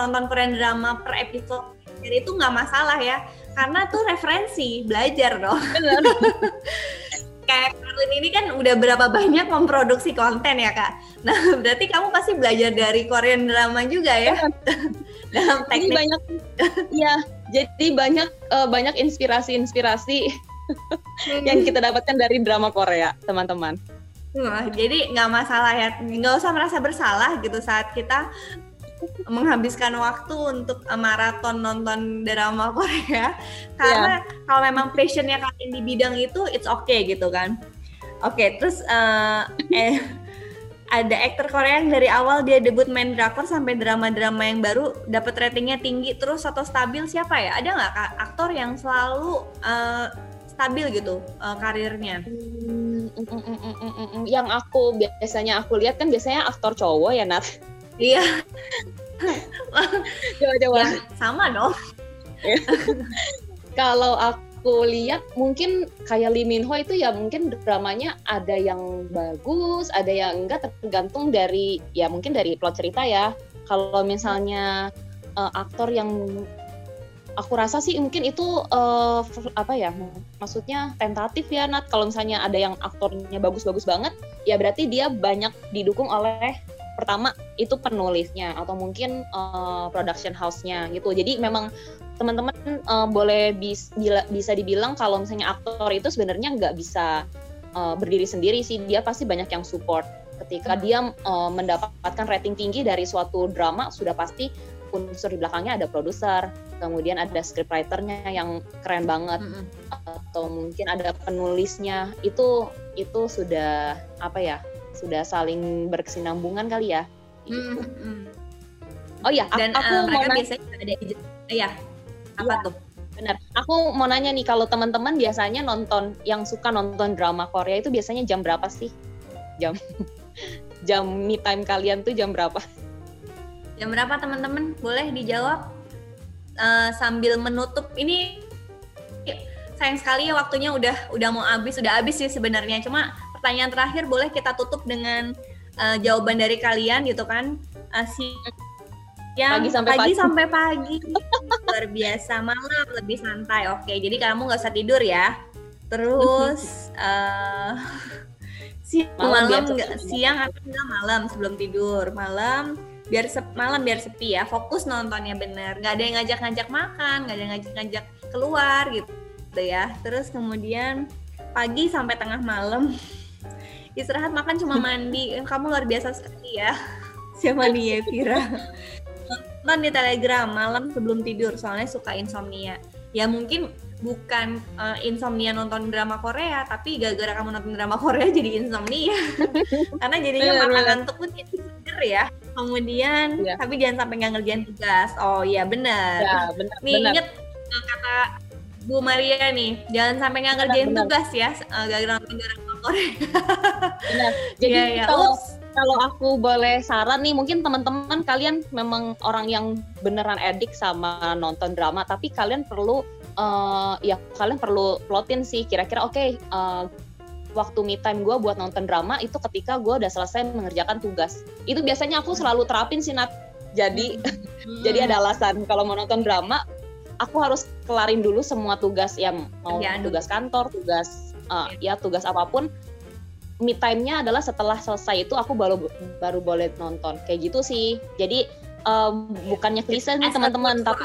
nonton Korean drama per episode. Jadi itu nggak masalah ya karena tuh referensi belajar dong. [laughs] Kayak Karlin ini kan udah berapa banyak memproduksi konten ya kak? Nah [laughs] berarti kamu pasti belajar dari Korean drama juga ya? [laughs] Dalam teknik. banyak ya jadi banyak uh, banyak inspirasi-inspirasi hmm. yang kita dapatkan dari drama Korea teman-teman. Wah, jadi nggak masalah ya, nggak usah merasa bersalah gitu saat kita menghabiskan waktu untuk uh, maraton nonton drama Korea. Karena yeah. kalau memang passionnya kalian di bidang itu it's okay gitu kan. Oke okay, terus uh, eh [laughs] ada aktor Korea yang dari awal dia debut main drakor sampai drama-drama yang baru dapat ratingnya tinggi terus atau stabil siapa ya? Ada nggak aktor yang selalu uh, stabil gitu uh, karirnya? Hmm mm, mm, mm, mm, mm, mm. yang aku biasanya aku lihat kan biasanya aktor cowok ya Nat Iya, [laughs] coba coba ya, sama dong. [laughs] kalau aku lihat mungkin kayak Lee Min Ho itu ya mungkin dramanya ada yang bagus, ada yang enggak tergantung dari ya mungkin dari plot cerita ya. Kalau misalnya uh, aktor yang aku rasa sih mungkin itu uh, apa ya maksudnya tentatif ya Nat kalau misalnya ada yang aktornya bagus-bagus banget ya berarti dia banyak didukung oleh pertama itu penulisnya atau mungkin uh, production house-nya gitu. Jadi memang teman-teman uh, boleh bis, bila, bisa dibilang kalau misalnya aktor itu sebenarnya nggak bisa uh, berdiri sendiri sih. Dia pasti banyak yang support. Ketika hmm. dia uh, mendapatkan rating tinggi dari suatu drama sudah pasti unsur di belakangnya ada produser, kemudian ada scriptwriternya yang keren banget, -hmm. atau mungkin ada penulisnya. Itu itu sudah apa ya? Sudah saling berkesinambungan kali ya. Hmm, hmm. Oh iya, dan aku uh, mau biasanya ada iya apa ya, tuh? Benar. Aku mau nanya nih kalau teman-teman biasanya nonton yang suka nonton drama Korea itu biasanya jam berapa sih? Jam [laughs] jam me time kalian tuh jam berapa? Jam berapa teman-teman? Boleh dijawab uh, sambil menutup ini sayang sekali ya waktunya udah udah mau habis, udah habis sih sebenarnya. Cuma pertanyaan terakhir boleh kita tutup dengan uh, jawaban dari kalian gitu kan? Uh, si yang pagi sampai pagi, pagi. sampai pagi. [laughs] Luar biasa malam lebih santai. Oke jadi kamu nggak usah tidur ya. Terus uh, [laughs] si malam, malam siang atau enggak malam sebelum tidur. Malam biar sep, malam biar sepi ya. Fokus nontonnya bener. Nggak ada yang ngajak-ngajak makan nggak ada yang ngajak-ngajak keluar gitu ya. Terus kemudian pagi sampai tengah malam istirahat makan cuma [laughs] mandi. Kamu luar biasa sekali ya. Siapa nih ya Vira nonton di telegram malam sebelum tidur soalnya suka insomnia. Ya mungkin bukan uh, insomnia nonton drama Korea tapi gara-gara kamu nonton drama Korea [laughs] jadi insomnia. [laughs] Karena jadinya makan ngantuk pun itu seger ya. Kemudian ya. tapi jangan sampai nggak ngerjain tugas. Oh iya benar. Ya, benar nih benar. inget uh, kata Bu Maria nih jangan sampai nggak ngerjain benar, tugas ya uh, gara-gara nonton drama. Benar. [laughs] Jadi yeah, yeah. kalau kalau aku boleh saran nih, mungkin teman-teman kalian memang orang yang beneran edik sama nonton drama, tapi kalian perlu uh, ya kalian perlu plotin sih kira-kira oke okay, uh, eh, waktu me time gue buat nonton drama itu ketika gue udah selesai mengerjakan tugas. Itu biasanya aku selalu terapin sih Nat. Jadi hmm. [laughs] jadi ada alasan kalau mau nonton drama aku harus kelarin dulu semua tugas yang mau ya, tugas kantor, tugas uh, ya tugas apa pun me time-nya adalah setelah selesai itu aku baru baru boleh nonton. Kayak gitu sih. Jadi um, bukannya klise nih teman-teman tapi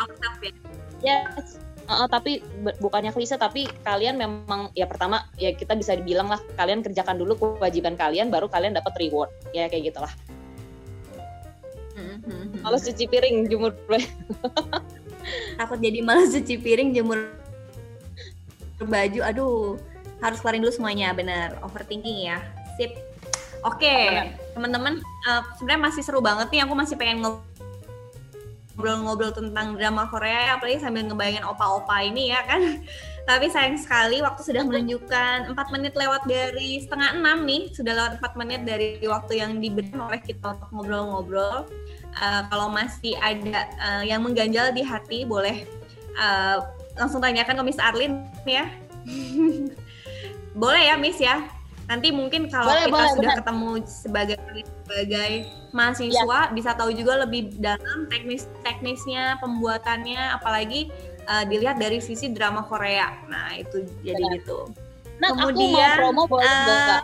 ya yes, uh, tapi bukannya klise tapi kalian memang ya pertama ya kita bisa dibilang lah kalian kerjakan dulu kewajiban kalian baru kalian dapat reward. Ya kayak gitulah. Mm-hmm. malas cuci piring jemur. Takut jadi malas cuci piring jemur baju. Aduh harus kelarin dulu semuanya bener. Overthinking ya. Sip. Oke okay. teman-teman uh, sebenarnya masih seru banget nih. Aku masih pengen ngobrol-ngobrol tentang drama Korea apalagi sambil ngebayangin opa-opa ini ya kan. [laughs] Tapi sayang sekali waktu sudah menunjukkan 4 menit lewat dari setengah enam nih. Sudah lewat 4 menit dari waktu yang diberikan oleh kita untuk ngobrol-ngobrol. Uh, kalau masih ada uh, yang mengganjal di hati boleh uh, langsung tanyakan ke Miss Arlin ya [laughs] boleh ya Miss ya. Nanti mungkin kalau boleh, kita boleh, sudah benar. ketemu sebagai sebagai mahasiswa ya. bisa tahu juga lebih dalam teknis teknisnya pembuatannya apalagi uh, dilihat dari sisi drama Korea. Nah itu jadi benar. gitu. Nah, kemudian aku mau promo boleh uh,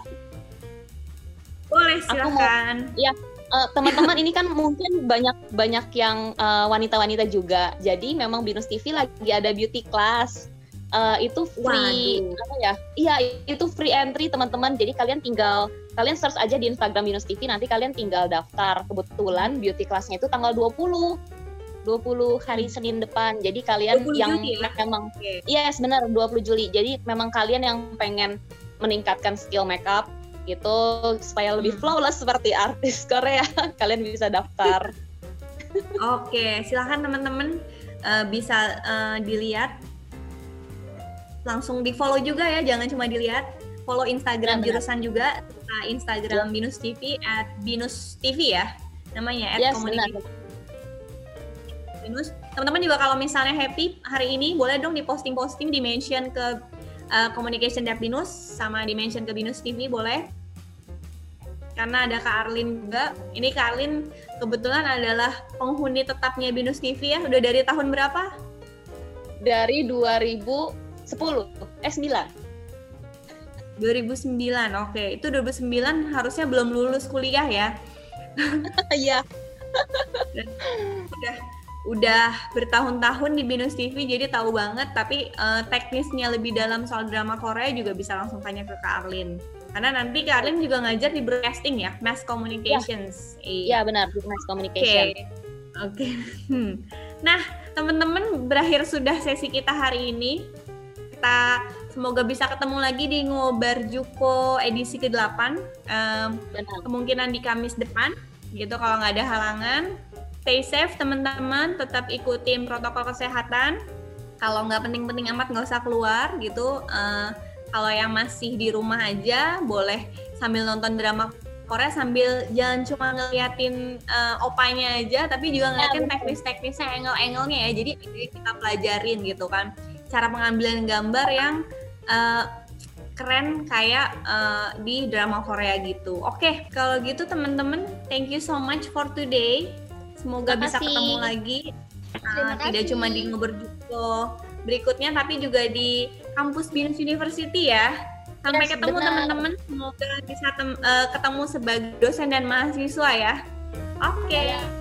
boleh silakan. Ya uh, teman-teman ini kan mungkin banyak banyak yang wanita-wanita uh, juga. Jadi memang Binus TV lagi ada beauty class uh, itu free Waduh. apa ya? Iya, itu free entry teman-teman. Jadi kalian tinggal kalian search aja di Instagram Binus TV nanti kalian tinggal daftar. Kebetulan beauty classnya itu tanggal 20. 20 hari hmm. Senin depan. Jadi kalian yang Juli, ya? memang okay. yes benar 20 Juli. Jadi memang kalian yang pengen meningkatkan skill makeup itu supaya lebih hmm. flawless seperti artis [laughs] Korea, kalian bisa daftar. [laughs] Oke, silahkan teman-teman uh, bisa uh, dilihat langsung di follow juga ya jangan cuma dilihat follow Instagram Ya, benar. jurusan juga, uh, Instagram Binus TV at Binus TV ya namanya at Yes, Communication Binus. Teman-teman juga kalau misalnya happy hari ini boleh dong di posting-posting di mention ke uh, Communication Dev Binus sama di mention ke Binus TV boleh. Karena ada Kak Arlin juga. Ini Kak Arlin kebetulan adalah penghuni tetapnya Binus TV ya. Udah dari tahun berapa? Dari 2010, eh 9. 2009. Oke, itu 2009 harusnya belum lulus kuliah ya. [laughs] Iya. udah udah bertahun-tahun di Binus TV jadi tahu banget tapi eh, teknisnya lebih dalam soal drama Korea juga bisa langsung tanya ke Kak Arlin karena nanti Kak Arlin juga ngajar di broadcasting ya Mass Communications Iya benar, mass Oke, communication. oke. Hmm. Nah, teman-teman berakhir sudah sesi kita hari ini. Kita semoga bisa ketemu lagi di Ngobar Juko edisi ke-8. Em, Benar. kemungkinan di Kamis depan, gitu kalau nggak ada halangan. Stay safe teman-teman, tetap ikutin protokol kesehatan. Kalau nggak penting-penting amat nggak usah keluar gitu. Eh, kalau yang masih di rumah aja boleh sambil nonton drama Korea sambil jangan cuma ngeliatin eh, opanya aja, tapi juga ngeliatin betul. teknis-teknisnya, angle-angle-nya ya. Jadi jadi kita pelajarin gitu kan, cara pengambilan gambar yang eh, keren kayak eh, di drama Korea gitu. Oke, kalau gitu teman-teman, thank you so much for today. Semoga Terima bisa kasih. ketemu lagi. Uh, tidak cuma di ngobrol berikutnya, tapi juga di kampus Binus University ya. Sampai Yes, ketemu teman-teman. Semoga bisa tem- eh, ketemu sebagai dosen dan mahasiswa ya. Oke. Iya.